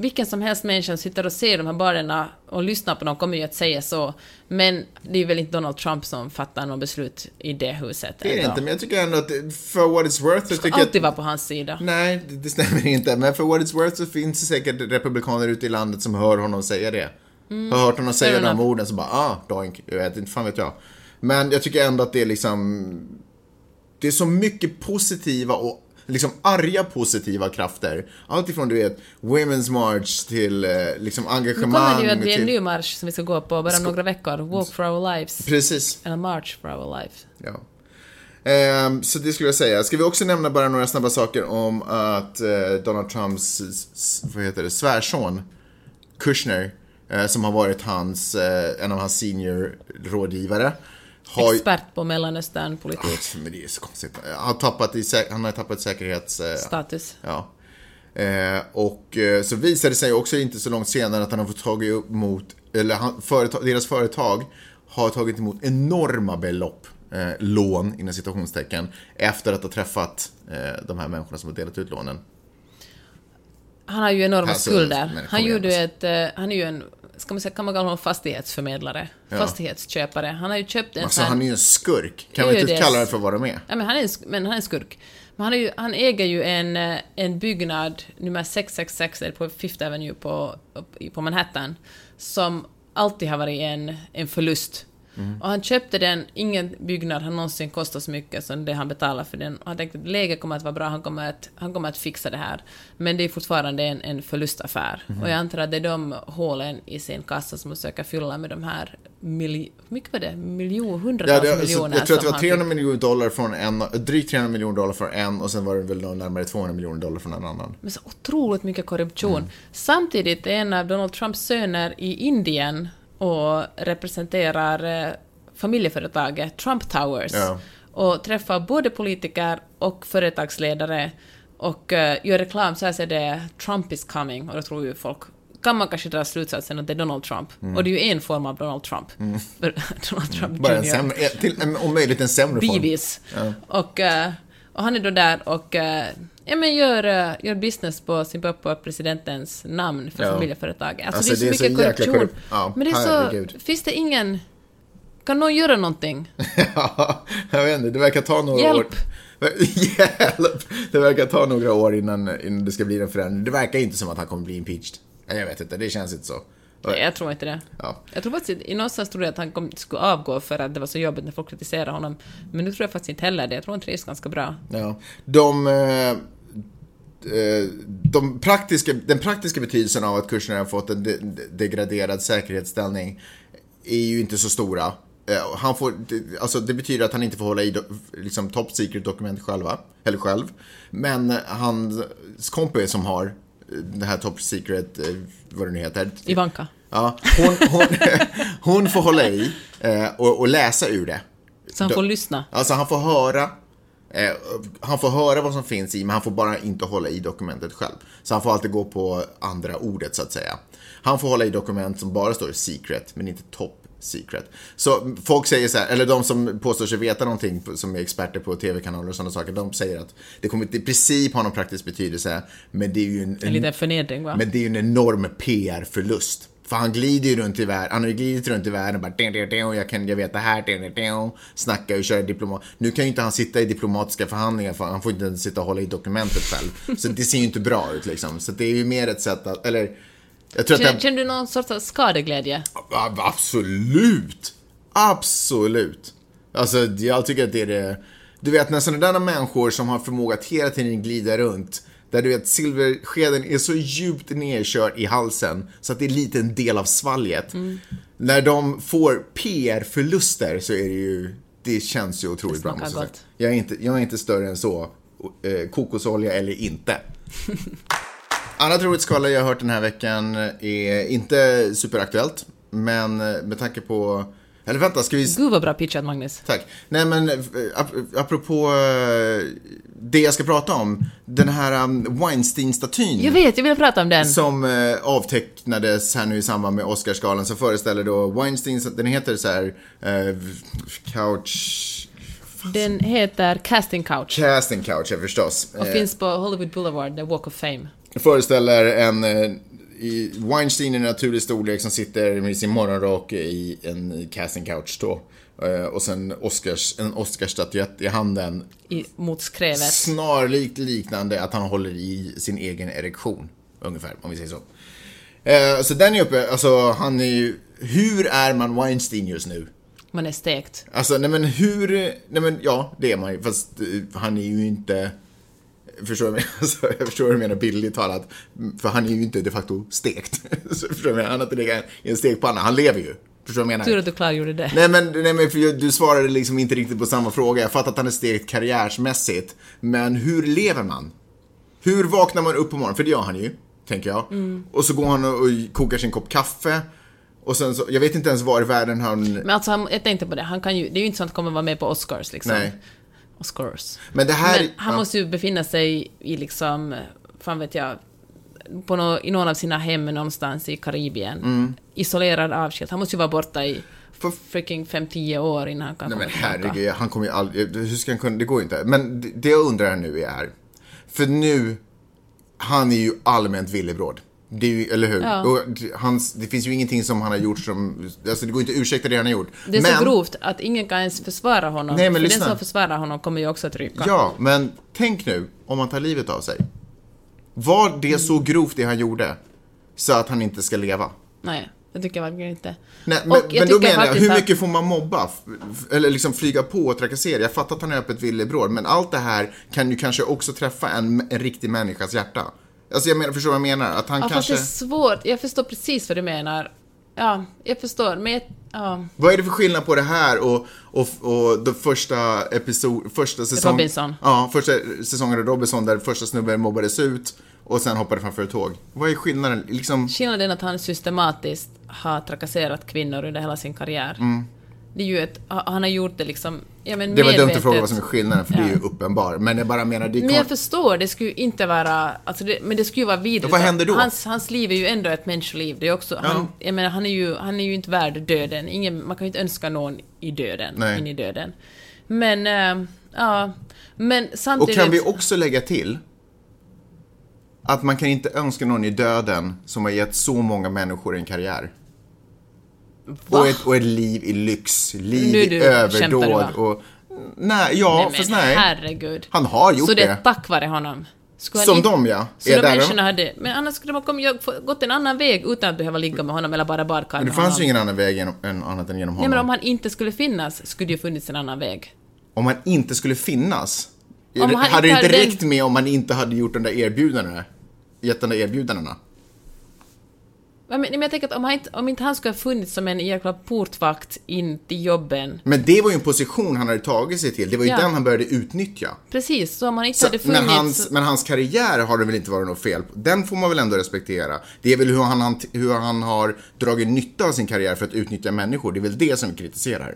vilken som helst människa som sitter och ser de här barnen och lyssnar på dem kommer ju att säga så. Men det är väl inte Donald Trump som fattar något beslut i det huset. Det är det ändå. inte, men jag tycker ändå att det- för what it's worth tycker jag Alltid att, vara på hans sida. Nej, det, det stämmer inte. Men för what it's worth så finns det säkert republikaner ute i landet som hör honom säga det. Har hört honom säga de orden så bara, ah, doink, jag vet inte, fan vet jag. Men jag tycker ändå att det är liksom, det är så mycket positiva och liksom arga positiva krafter. Allt ifrån du vet, Women's March till eh, liksom Nu engagemang. kommer det ju att bli en ny marsch som vi ska gå på bara om några veckor. Walk for our lives. Precis. Eller March for our lives. Ja. Ehm, så det skulle jag säga. Ska vi också nämna bara några snabba saker om att eh, Donald Trumps, vad heter det, svärson, Kushner, eh, som har varit hans, eh, en av hans senior rådgivare, har Expert på Mellanösternpolitik. men det är så konstigt. Han har tappat, i, han har tappat säkerhets... eh, Status. Ja. Eh, och eh, så visade det sig också inte så långt senare att han har fått tagit upp mot, eller han, företag, deras företag har tagit emot enorma belopp, eh, lån inom citationstecken, efter att ha träffat eh, de här människorna som har delat ut lånen. Han har ju enorma Alltså, skulder. Han gjorde ju alltså. ett... han är ju en... Ska man säga, kan man kalla honom fastighetsförmedlare? Fastighetsköpare. Han har ju köpt en Alltså sån här- han är ju en skurk, kan vi inte kalla det. för vad de är? Ja, men han är en, men han är en skurk. Men han, är ju, han äger ju en, eh, en byggnad, nummer 666, är det på Fifth Avenue på, på Manhattan, som alltid har varit en, en förlust. Och han köpte den, ingen byggnad har någonsin kostat så mycket som det han betalar för den. Och han tänkte att läget kommer att vara bra, han kommer att, han kommer att fixa det här. Men det är fortfarande en, en förlustaffär. Mhm. Och jag antar att det är de hålen i sin kassa som han försöker fylla med de här milj... Mycket var det? Miljon, Ja, hundratals det, så, miljoner jag tror att det var han 300 fick. miljoner dollar från en, drygt 300 miljoner dollar från en och sen var det väl närmare 200 miljoner dollar från en annan. med så otroligt mycket korruption. Mm. Samtidigt är en av Donald Trumps söner i Indien och representerar eh, familjeföretaget Trump Towers Ja. och träffar både politiker och företagsledare och eh, gör reklam, så här ser det Trump is coming och då tror ju folk kan man kanske dra slutsatsen att det är Donald Trump. Och det är ju en form av Donald Trump. [laughs] För Donald Trump Mm. Bara en sämre, eh, till, om möjligt en sämre form. Bibis. Och, eh, och han är då där och ja, men gör, eh, gör business på sin pappa presidentens namn för Ja. familjeföretaget. Alltså, Alltså, det är så mycket jäkla korruption. korrupt. Ja, men det är så... Finns det ingen... Kan någon göra någonting? [laughs] Ja, jag vet inte, det verkar ta några Hjälp. år. [laughs] Hjälp! Det verkar ta några år innan, innan det ska bli en förändring. Det verkar inte som att han kommer bli impeached. Jag vet inte, det känns inte så. Nej, jag tror inte det. Ja. Jag tror faktiskt, i någonstans trodde jag att han kom, skulle avgå för att det var så jobbigt när folk kritiserade honom. Men nu tror jag faktiskt inte heller det. Jag tror han trivs ganska bra. Ja. De, eh, de praktiska, den praktiska betydelsen av att kursen har fått en de, de, degraderad säkerhetsställning är ju inte så stora. Eh, Han får, alltså det betyder att han inte får hålla i liksom top secret dokument själva, eller själv. Men hans kompis som har eh, det här top secret, eh, vad det nu heter. Ivanka. Ja, hon, hon, [laughs] hon får hålla i eh, och, och läsa ur det. Så han får lyssna. Alltså han får höra eh, han får höra vad som finns i, men han får bara inte hålla i dokumentet själv. Så han får alltid gå på andra ordet så att säga. Han får hålla i dokument som bara står secret, men inte top secret. Så folk säger så här, eller de som påstår sig veta någonting, som är experter på tv-kanaler och sådana saker, de säger att det kommer inte i princip ha någon praktisk betydelse, men det är ju en, En liten förnedring, va? men det är ju en enorm PR-förlust. För han glider ju runt i världen, han har ju glidit runt i världen och bara "Ding, ding, ding, jag, kan, jag vet det här, ding, ding, ding", snacka och köra diplomat. Nu kan ju inte han sitta i diplomatiska förhandlingar för han får inte ens sitta och hålla i dokumentet själv. Så det ser ju inte bra ut liksom. Så det är ju mer ett sätt att, eller jag tror att Känner, det, känner du någon sorts skadeglädje? Absolut! Absolut! Alltså, jag tycker att det är det... Du vet, när sådana där människor som har förmåga att hela tiden glida runt, där du vet silverskeden är så djupt nedkörd i halsen så att det är en liten del av svalget. När de får PR-förluster så är det ju... Det känns ju otroligt bra, måste jag. Jag är, inte, jag är inte större än så. Eh, kokosolja eller inte. [laughs] Annat roligt skvaller jag har hört den här veckan är inte superaktuellt, men med tanke på... Eller vänta, ska vi... Gud vad bra pitchat, Magnus. Tack. Nej men, eh, ap- apropå eh, det jag ska prata om. Den här um, Weinstein-statyn. Jag vet, jag vill prata om den. Som eh, avtecknades här nu i samband med Oscarsgalan som föreställer då Weinstein, den heter så här eh, Couch... Den heter Casting Couch Casting Couch, ja, förstås. och finns på Hollywood Boulevard, The Walk of Fame. föreställer en i Weinstein i naturlig storlek som sitter med sin morgonrock i en casting couch då. Eh, Och sen Oscars, en Oscarsstatyett i handen. I, mot skrevet. Snarlikt liknande att han håller i sin egen erektion. Ungefär, om vi säger så. Eh, Så den är uppe, alltså han är ju... Hur är man Weinstein just nu? Man är stekt. Alltså, nej men hur... Nej men ja, det är man ju. Fast eh, han är ju inte... Förstår du vad jag menar? [laughs] Alltså, jag förstår vad du menar bildligt talat. För han är ju inte de facto stekt. [laughs] Så förstår du vad jag menar? Han har inte legat i en stekpanna. Han lever ju. Förstår du vad jag menar? Tur att du klargjorde det. Nej men, nej, men för jag- du svarade liksom inte riktigt på samma fråga. Jag fattar att han är stekt karriärsmässigt. Men hur lever man? Hur vaknar man upp på morgonen? För det gör han ju, tänker jag. Mm. Och så går han och, och kokar sin kopp kaffe. Och sen så, jag vet inte ens var i världen han... Men alltså, han, jag tänkte på det, han kan ju, det är ju inte så att han kommer vara med på Oscars liksom. Nej. Oscars. Men det här... Men han ja. måste ju befinna sig i liksom, fan vet jag, på nå, i någon av sina hem någonstans i Karibien. Mm. Isolerad, avskild. Han måste ju vara borta i freaking 5-10 år innan han kan Nej komma men herregud, han kommer ju aldrig... Hur ska han kunna... Det går ju inte. Men det- det jag undrar nu är... För nu... Han är ju allmänt villebråd. Det är ju, eller hur? Ja. Och hans, det finns ju ingenting som han har gjort som... Alltså det går inte att ursäkta det han har gjort. Det är men, så grovt att ingen kan ens försvara honom. Nej, men för lyssna. den som försvarar honom kommer ju också att ryka. Ja, men tänk nu om han tar livet av sig. Var det så grovt det han gjorde så att han inte ska leva? Nej. Jag tycker verkligen inte. Nej, men, Och jag men då menar jag, hur mycket får man mobba? Eller liksom flyga på och trakassera? Jag fattar att han är öppet villebråd, men allt det här kan ju kanske också träffa en, en riktig människas hjärta. Alltså jag menar, förstår vad jag menar? Att han Ja, fast kanske... det är svårt. Jag förstår precis vad du menar. Ja, jag förstår. Men jag, ja. Vad är det för skillnad på det här och, och, och den första episod, första säsongen... Robinson. Ja, första säsongen av Robinson där första snubben mobbades ut och sen hoppade framför ett tåg. Vad är skillnaden? Liksom, Skillnaden är att han systematiskt har trakasserat kvinnor under hela sin karriär. Det är ju ett, han har gjort det liksom, ja men det var dumt att fråga vad som är skillnaden, för det är ju Ja. uppenbar. Men jag bara menar, det Men jag förstår, det skulle ju inte vara, alltså det, men det skulle ju vara vidrigt. Och vad händer då? Hans, hans liv är ju ändå ett människoliv. Det är också, Ja. han, jag menar, han är ju, han är ju inte värd döden. Ingen, man kan ju inte önska någon i döden, Nej. in i döden. Men, äh, ja, men Och samtidigt... kan vi också lägga till att man kan inte önska någon i döden som har gett så många människor en karriär. Och ett, och ett liv i lyx, liv Nu i du, du, överdåd och... Nej, ja, Nej, men fast nej. herregud. Han har gjort Så det det. är tack vare honom? Skulle han Som de, ja. Så Är de människorna hade... Men annars skulle de ha gått en annan väg utan att behöva ligga med honom eller bara badkar Men det fanns honom. ju ingen annan väg genom, än, annat än genom Nej honom. men om han inte skulle finnas skulle det ju funnits en annan väg. Om han inte skulle finnas. Om han hade det inte hade räckt med om man inte hade gjort de där erbjudandena? Gett de där erbjudandena? Men, men jag tänker att om, han inte, om inte han skulle ha funnits som en jäkla portvakt in till jobben, Men det var ju en position han hade tagit sig till. Det var ju Ja. den han började utnyttja. precis, så om han inte Så, hade funnits... men, hans, men hans karriär har det väl inte varit något fel på. Den får man väl ändå respektera. Det är väl hur han, hur han har dragit nytta av sin karriär för att utnyttja människor. Det är väl det som vi kritiserar.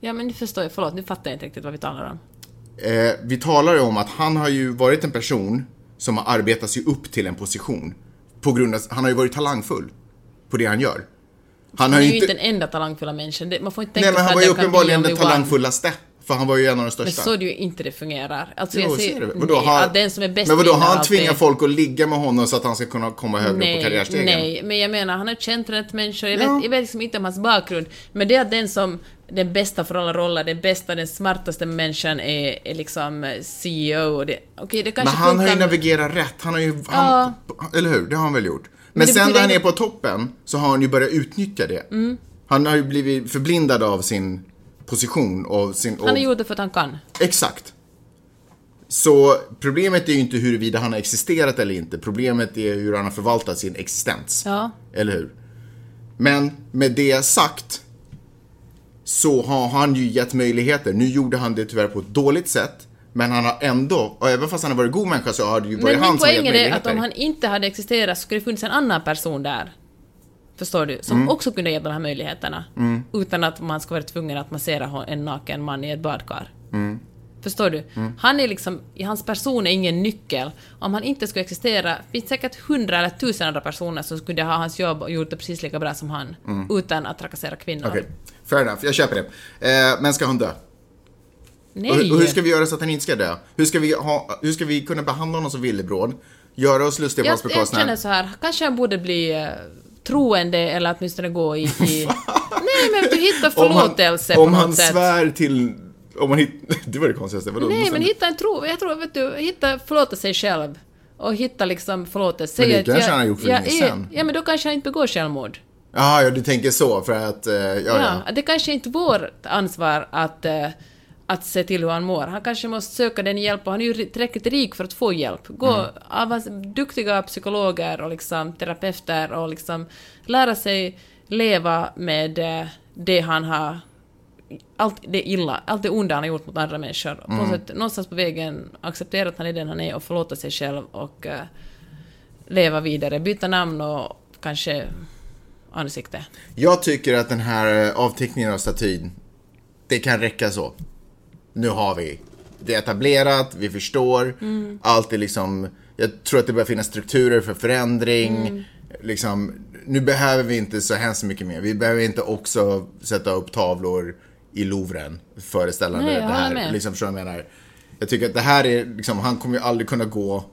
Ja men nu förstår jag, förlåt, nu fattar jag inte riktigt vad vi talar om. Eh, vi talar ju om att han har ju varit en person som har arbetat sig upp till en position. På grund av, han har ju varit talangfull på det han gör. Han, Han är ju inte... den enda talangfulla människan. Man får inte tänka Nej men han var ju uppenbarligen den talangfullaste. För han var ju en av de Men största. så är det ju inte det fungerar. Alltså Jo, jag ser, det. Vadå, nej, har- den som är bäst Men vadå, har han alltid. tvingat folk att ligga med honom så att han ska kunna komma högre upp på Nej, karriärstegen? nej, men jag menar, han har känt rätt människor. Jag, Ja. vet, jag vet liksom inte om hans bakgrund, men det är att den som den bästa för alla roller, den bästa, den smartaste människan är, är liksom CEO och det... Okej, det Men kanske han har ju navigerat rätt. Han har ju... Han, Eller hur? Det har han väl gjort. Men, det sen när han är på toppen så har han ju börjat utnyttja det. Mm. Han har ju blivit förblindad av sin position och sin... Och, Han har gjort det för att han kan. Exakt. Så problemet är ju inte huruvida han har existerat eller inte. Problemet är hur han har förvaltat sin existens. Ja. Eller hur? Men med det sagt så har han ju gett möjligheter. Nu gjorde han det tyvärr på ett dåligt sätt. Men han har ändå, och även fast han har varit god människa så har det ju varit Men han min som har gett poäng är att möjligheter. om han inte hade existerat så skulle det funnits en annan person där. Förstår du? Som Mm. också kunde ge de här möjligheterna. Utan att man ska vara tvungen att massera en naken man i ett badkar. Mm. Förstår du? Han är liksom, i hans person är ingen nyckel. Om han inte skulle existera, finns säkert hundra eller tusen andra personer som skulle ha hans jobb och gjort det precis lika bra som han. Utan att trakassera kvinnor. Mm. Okej, fair enough. Jag köper det. Eh, men ska han dö? Nej! Och och hur ska vi göra så att han inte ska dö? Hur ska vi, ha, hur ska vi kunna behandla honom som villebråd? Göra oss lustiga på jag, hans jag bekostnad? känner så här, kanske han borde bli eh, troende eller åtminstone gå i... i [laughs] nej men du hittar förlåtelse om han, om på han något sätt. svär till... Om han hit, [laughs] det var det konstigaste. Vadå? Nej, men han- hitta en tro. Jag tror, vet du, hitta, förlåta sig själv. Och hitta liksom förlåtelse. Men det kanske jag- han har gjort för länge sedan. Ja, men då kanske han inte begår självmord. Jaha, ja, du tänker så för att... Eh, ja, Ja, ja. det kanske inte är vårt ansvar att, eh, att se till hur han mår. Han kanske måste söka den hjälp och han är ju tillräckligt rik för att få hjälp. Gå Mm. duktiga psykologer och liksom terapeuter och liksom lära sig leva med eh, det han har allt det illa, allt det onda han har gjort mot andra människor. På Mm. sätt, någonstans på vägen acceptera att han är den han är och förlåta sig själv och eh, leva vidare. Byta namn och kanske ansikte. Jag tycker att den här eh, avteckningen av statyn, det kan räcka så. Nu har vi det är etablerat, vi förstår, Mm. allt är liksom... Jag tror att det börjar finnas strukturer för förändring. Mm. Liksom, nu behöver vi inte så hemskt mycket mer. Vi behöver inte också sätta upp tavlor i Louvren föreställande Nej, det här. med. Liksom, jag menar, jag tycker att det här är, liksom, han kommer ju aldrig kunna gå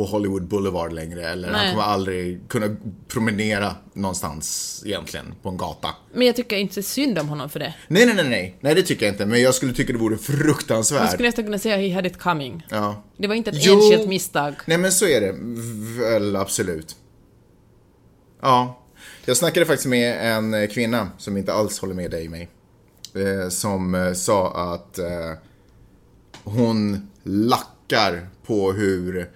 på Hollywood Boulevard längre. Eller han Nej. kommer aldrig kunna promenera någonstans egentligen, på en gata. Men jag tycker inte synd om honom för det. Nej, nej, nej, nej. Nej, det tycker jag inte. Men jag skulle tycka det vore Man fruktansvärt. skulle nästan kunna säga he had it coming. Ja. Det var inte ett Jo. enskilt misstag. Nej, men så är det väl absolut. Ja. Jag snackade faktiskt med en eh, kvinna som inte alls håller med dig och mig. Eh, som eh, sa att hon lackar på hur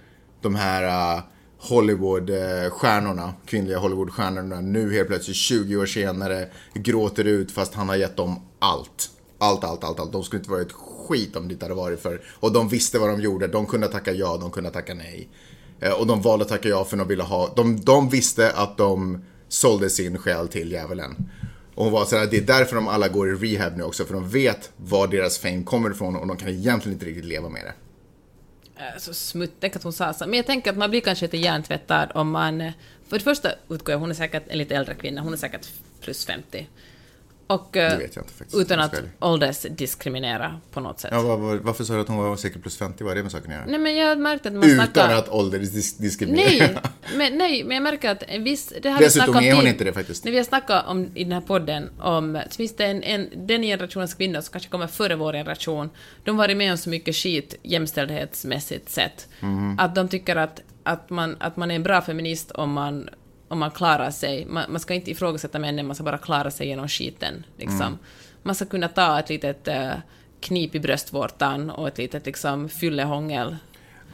de här äh, Hollywoodstjärnorna, kvinnliga Hollywoodstjärnorna, nu helt plötsligt 20 år senare gråter ut fast han har gett dem allt. Allt, allt, allt, allt. De skulle inte varit skit om det inte hade varit för... Och de visste vad de gjorde. De kunde tacka ja, de kunde tacka nej. Eh, och de valde att tacka ja för de ville ha... De, de visste att de sålde sin själ till djävulen. Och hon var sådär, det är därför de alla går i rehab nu också. För de vet var deras fame kommer ifrån och de kan egentligen inte riktigt leva med det. Eh, så smutt, tänk att hon sa så. Men jag tänker att man blir kanske lite hjärntvättad om man... Eh, för det första utgår jag, hon är säkert en lite äldre kvinna, hon är säkert plus 50. Och eh, utan att åldersdiskriminera på något sätt. Ja, var, var, varför sa du att hon var säkert plus 50? Vad är det med saken att göra? Nej men jag har märkt att man Utan snackar... att åldersdiskriminera. Nej, men, nej, men jag märker att en viss... Det har vi Dessutom är hon tid- inte det faktiskt. När vi har snackat om i den här podden om... Så finns det en, en, den generationens kvinnor som kanske kommer före vår generation. De har varit med om så mycket skit jämställdhetsmässigt sett. Mhm. Att de tycker att, att, man, att man är en bra feminist om man, om man klarar sig. Man, man ska inte ifrågasätta männen, man ska bara klara sig genom skiten. Liksom. Mm. Man ska kunna ta ett litet eh, knip i bröstvårtan och ett litet liksom, fyllehångel.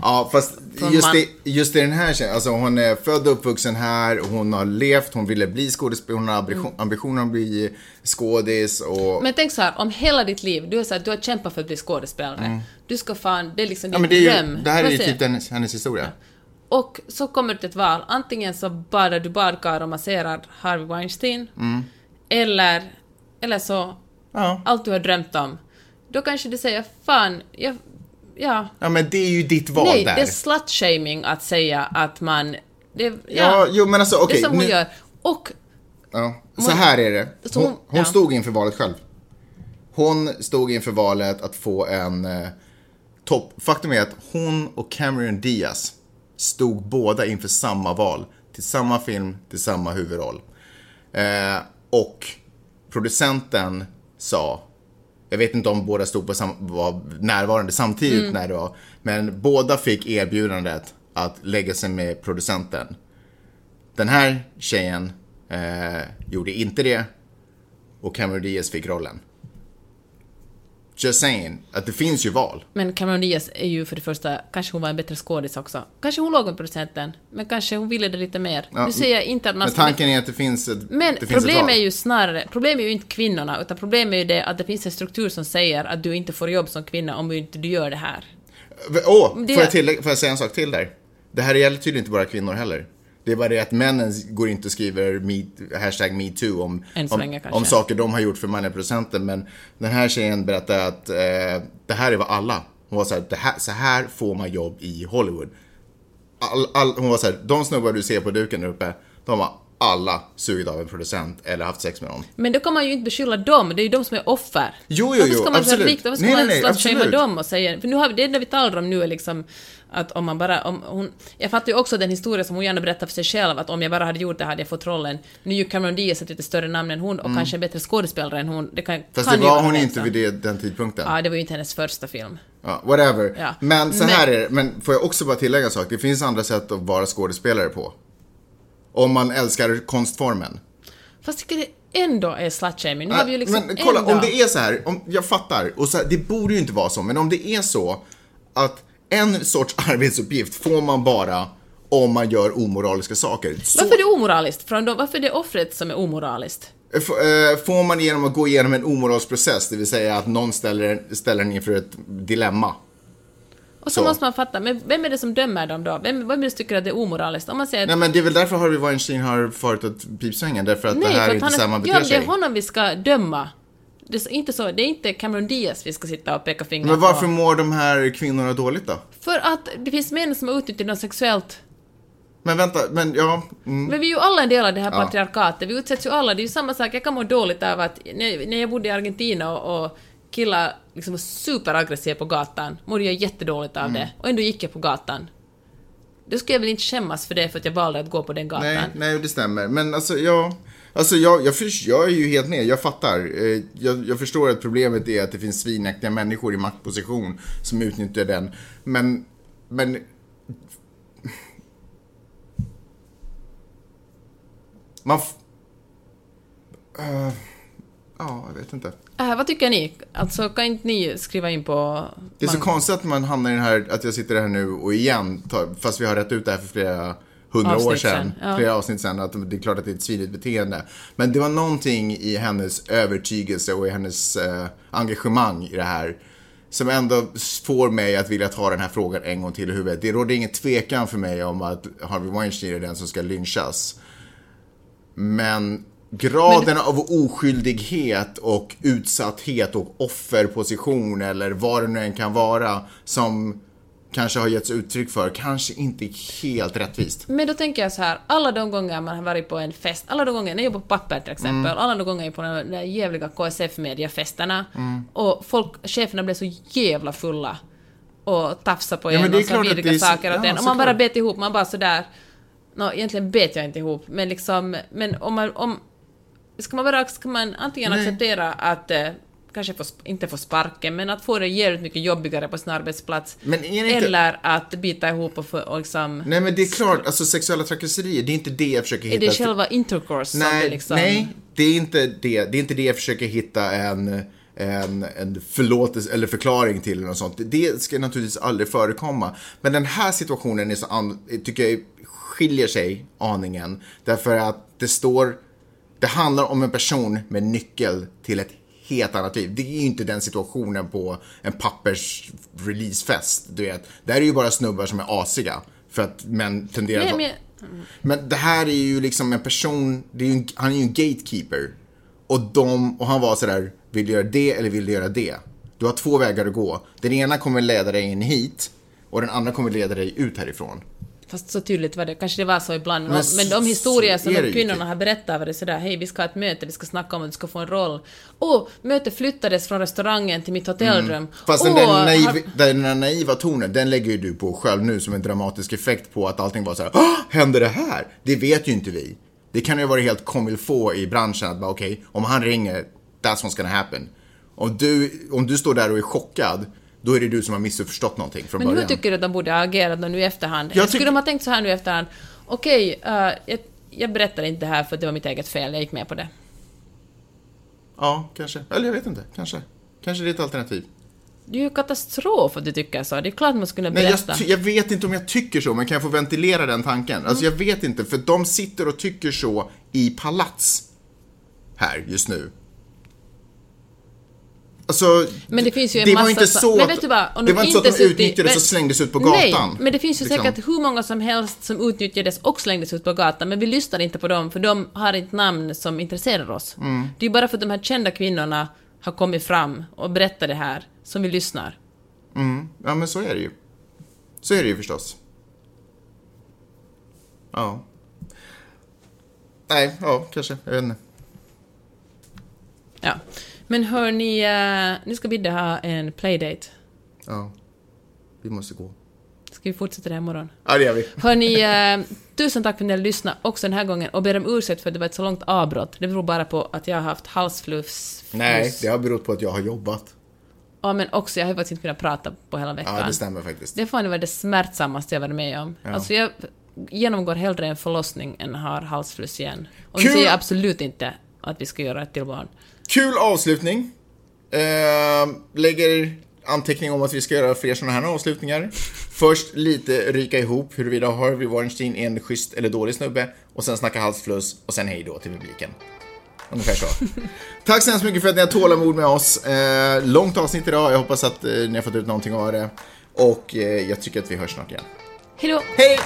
Ja, fast just, det, just i den här tjejen, alltså hon är född och uppvuxen här, hon har levt, hon ville bli skådespelare, hon har ambition, Mm. ambitioner att bli skådis och... Men tänk så här, om hela ditt liv, du är så här, du har kämpat för att bli skådespelare. Du ska fan, det är liksom Mm. ja, din men det, är ju, dröm. det här är ju typ hennes historia. Och så kommer det ett val, antingen så badar du badkar och masserar Harvey Weinstein, Mm. eller, eller så, Ja. allt du har drömt om. Då kanske du säger, fan, jag, ja, ja, men det är ju ditt val nej, där. det är slut-shaming att säga att man, det, ja, Ja, jo men alltså det okej. är som hon nu- gör. Och Ja, så här är det. Hon, hon- hon ja. stod inför valet själv. Hon stod inför valet att få en eh, topp... Faktum är att hon och Cameron Diaz stod båda inför samma val. Till samma film, till samma huvudroll. Eh, och producenten sa, jag vet inte om båda stod på sam, var närvarande samtidigt Mm. när det var, men båda fick erbjudandet att lägga sig med producenten. Den här tjejen eh, gjorde inte det och Cameron Diaz fick rollen. Just saying, att det finns ju val. Men Cameron Diaz är ju för det första, kanske hon var en bättre skådis också. Kanske hon låg med producenten, men kanske hon ville det lite mer. Ja, nu säger jag inte att man Men tanken är att det finns ett, Men problemet är ju snarare, problemet är ju inte kvinnorna, utan problemet är ju det att det finns en struktur som säger att du inte får jobb som kvinna om du inte du gör det här. Åh, Det- får, jag tillägga, får jag säga en sak till där? Det här gäller tydligen inte bara kvinnor heller. Det är bara det att männen går inte och skriver me, hashtag metoo om, om, om saker de har gjort för manliga producenten. Men den här tjejen berättade att eh, det här är vad alla. Hon var så här, det här, så här får man jobb i Hollywood. All, all, hon var så här, de snubbar du ser på duken där uppe, de har alla sugit av en producent eller haft sex med någon. Men då kan man ju inte beskylla dem, det är ju de som är offer. Jo, jo, jo, ska man absolut. Rikt, varför ska Nej, man nej, slutshamea dem och säga... För nu har vi, det enda vi talar om nu är liksom att om man bara... Om hon, jag fattar ju också den historia som hon gärna berättar för sig själv, att om jag bara hade gjort det hade jag fått rollen. Nu är ju Cameron Diaz ett lite större namn än hon och kanske en bättre skådespelare än hon. Det kan, Mm. Fast kan det var hon inte så. vid det, den tidpunkten. Ja, det var ju inte hennes första film. Ja, whatever. Ja. Men så Men- här är det, men får jag också bara tillägga en sak. Det finns andra sätt att vara skådespelare på. Om man älskar konstformen. Fast det ändå är slutshaming. Nu har vi ju liksom men kolla, ändå... om det är så här, om, jag fattar, och så här, det borde ju inte vara så, men om det är så att en sorts [laughs] arbetsuppgift får man bara om man gör omoraliska saker. Så, Varför är det omoraliskt? Från dem, varför är det offret som är omoraliskt? Eh, får man genom att gå igenom en omoralisk process, det vill säga att någon ställer, ställer en inför ett dilemma. Och så, Så. måste man fatta, men vem är det som dömer dem då? Vem, vem är det som tycker att det är omoraliskt? Om man säger att Nej men det är väl därför Harvey Weinstein har farit åt pipsvängen, därför att det här är inte är, beter ja, det är sig. honom vi ska döma. Det är inte så, det är inte Cameron Diaz vi ska sitta och peka finger Men varför på. mår de här kvinnorna dåligt då? För att det finns män som har utnyttjat dem sexuellt. Men vänta, men ja, mm, Men vi är ju alla en del av det här Ja. patriarkatet. Vi utsätts ju alla. Det är ju samma sak. Jag kan må dåligt av att när, när jag bodde i Argentina och, och killar liksom var superaggressiva på gatan, mådde jag jättedåligt av Mm. det. Och ändå gick jag på gatan. Då skulle jag väl inte skämmas för det för att jag valde att gå på den gatan. nej, nej det stämmer. Men alltså ja, alltså jag, jag, jag är ju helt med, jag fattar. Eh, Jag, jag förstår att problemet är att det finns svinaktiga människor i maktposition som utnyttjar den. Men, men man, f- Ja, jag vet inte. Äh, vad tycker ni? Alltså, kan inte ni skriva in på... Det är så konstigt att man hamnar i den här, att jag sitter här nu och igen, tar, fast vi har rätt ut det här för flera hundra år sedan, sedan, ja. flera avsnitt sedan, att det är klart att det är ett svinigt beteende. Men det var någonting i hennes övertygelse och i hennes eh, engagemang i det här som ändå får mig att vilja ta den här frågan en gång till i huvudet. Det råder ingen tvekan för mig om att Harvey Weinstein är den som ska lynchas. Men graden av oskyldighet och utsatthet och offerposition eller vad det nu än kan vara som kanske har getts uttryck för kanske inte helt rättvist. Men då tänker jag så här, alla de gånger man har varit på en fest, alla de gånger, när jag jobbar på papper till exempel, Mm. alla de gånger jag är på de där jävliga KSF-mediafesterna, och folk, cheferna blev så jävla fulla och tafsa på Ja, en men att vidriga saker åt ja, en. Och man bara bet ihop, man bara sådär... Nå, egentligen bet jag inte ihop, men liksom... Men om man... Om, ska man bara... Ska man antingen Nej. acceptera att eh, kanske få, inte få sparken, men att få det jävligt mycket jobbigare på sin arbetsplats. Är inte- Eller att bita ihop och, få, och liksom... Nej men det är klart, alltså sexuella trakasserier, det är inte det jag försöker Är hitta. det själva intercourse som nej, det liksom... nej, det är inte det. Det är inte det jag försöker hitta en, en, en förlåtelse eller förklaring till eller något sånt. Det ska naturligtvis aldrig förekomma. Men den här situationen är så tycker jag skiljer sig aningen. Därför att det står, det handlar om en person med nyckel till ett helt annat liv. Det är ju inte den situationen på en pappers releasefest. Du vet. Där är ju bara snubbar som är asiga. För att män tenderar Nej, att men, men det här är ju liksom en person, är en, han är ju en gatekeeper. Och, de, och han var sådär, vill du göra det eller vill du göra det? Du har två vägar att gå. Den ena kommer leda dig in hit och den andra kommer leda dig ut härifrån. Fast så tydligt var det, kanske det var så ibland, men, Men de historier som de kvinnorna har berättat var det sådär, hej vi ska ha ett möte, vi ska snacka om att du ska få en roll. Åh, mötet flyttades från restaurangen till mitt hotellrum. Mm. Fast den, Åh, där naiv, har- den där naiva tonen, den lägger ju du på själv nu som en dramatisk effekt på att allting var så här. "Åh, händer det här? Det vet ju inte vi. Det kan ju vara helt comme faut i branschen att bara okej, om han ringer, that's what's gonna happen. Om du, om du står där och är chockad, då är det du som har missförstått någonting från Men hur början. tycker du att de borde ha agerat nu i efterhand? Jag Skulle de ha tänkt så här nu i efterhand? Okej, eh, jag, jag berättade inte det här för att det var mitt eget fel, jag gick med på det. Ja, kanske. Eller jag vet inte. Kanske. Kanske det är ett alternativ. Det är ju katastrof att du tycker så. Det är klart man skulle Nej, berätta. jag, ty- jag vet inte om jag tycker så, men kan jag få ventilera den tanken? Alltså jag vet inte, för de sitter och tycker så i palats här just nu. Alltså, Men det finns ju en det massa... var inte så- men att, vet du vad, om det de var inte så att de utnyttjades och slängdes ut på Nej, gatan. men det finns ju Liksom. säkert hur många som helst som utnyttjades och slängdes ut på gatan, men vi lyssnar inte på dem, för de har inte namn som intresserar oss. Mm. Det är ju bara för att de här kända kvinnorna har kommit fram och berättat det här som vi lyssnar. Ja, men så är det ju. Så är det ju förstås. Ja. Nej, ja, kanske. Jag vet inte. Ja. Men hör ni, eh, nu ska Bidde ha en playdate. Ja. Vi måste gå. Ska vi fortsätta det här imorgon? Ja, det gör vi. Hörni, eh, tusen tack för att ni har lyssnat också den här gången och ber om ursäkt för att det var ett så långt avbrott. Det beror bara på att jag har haft halsfluss. Nej, det har berott på att jag har jobbat. Ja, men också, jag har faktiskt inte kunnat prata på hela veckan. Ja, det stämmer faktiskt. Det får nog vara det smärtsammaste jag varit med om. Alltså jag genomgår hellre en förlossning än har halsfluss igen. Och nu säger jag absolut inte att vi ska göra ett till barn. Kul avslutning. Eh, lägger anteckning om att vi ska göra fler sådana här avslutningar. Först lite ryka ihop huruvida Harvey Weinstein är en schysst eller dålig snubbe och sen snacka halsfluss och sen hej då till publiken. Ungefär så. [laughs] Tack så hemskt mycket för att ni har tålamod med oss. Eh, långt avsnitt idag. Jag hoppas att eh, ni har fått ut någonting av det. Och eh, jag tycker att vi hörs snart igen. Hejdå! Hej!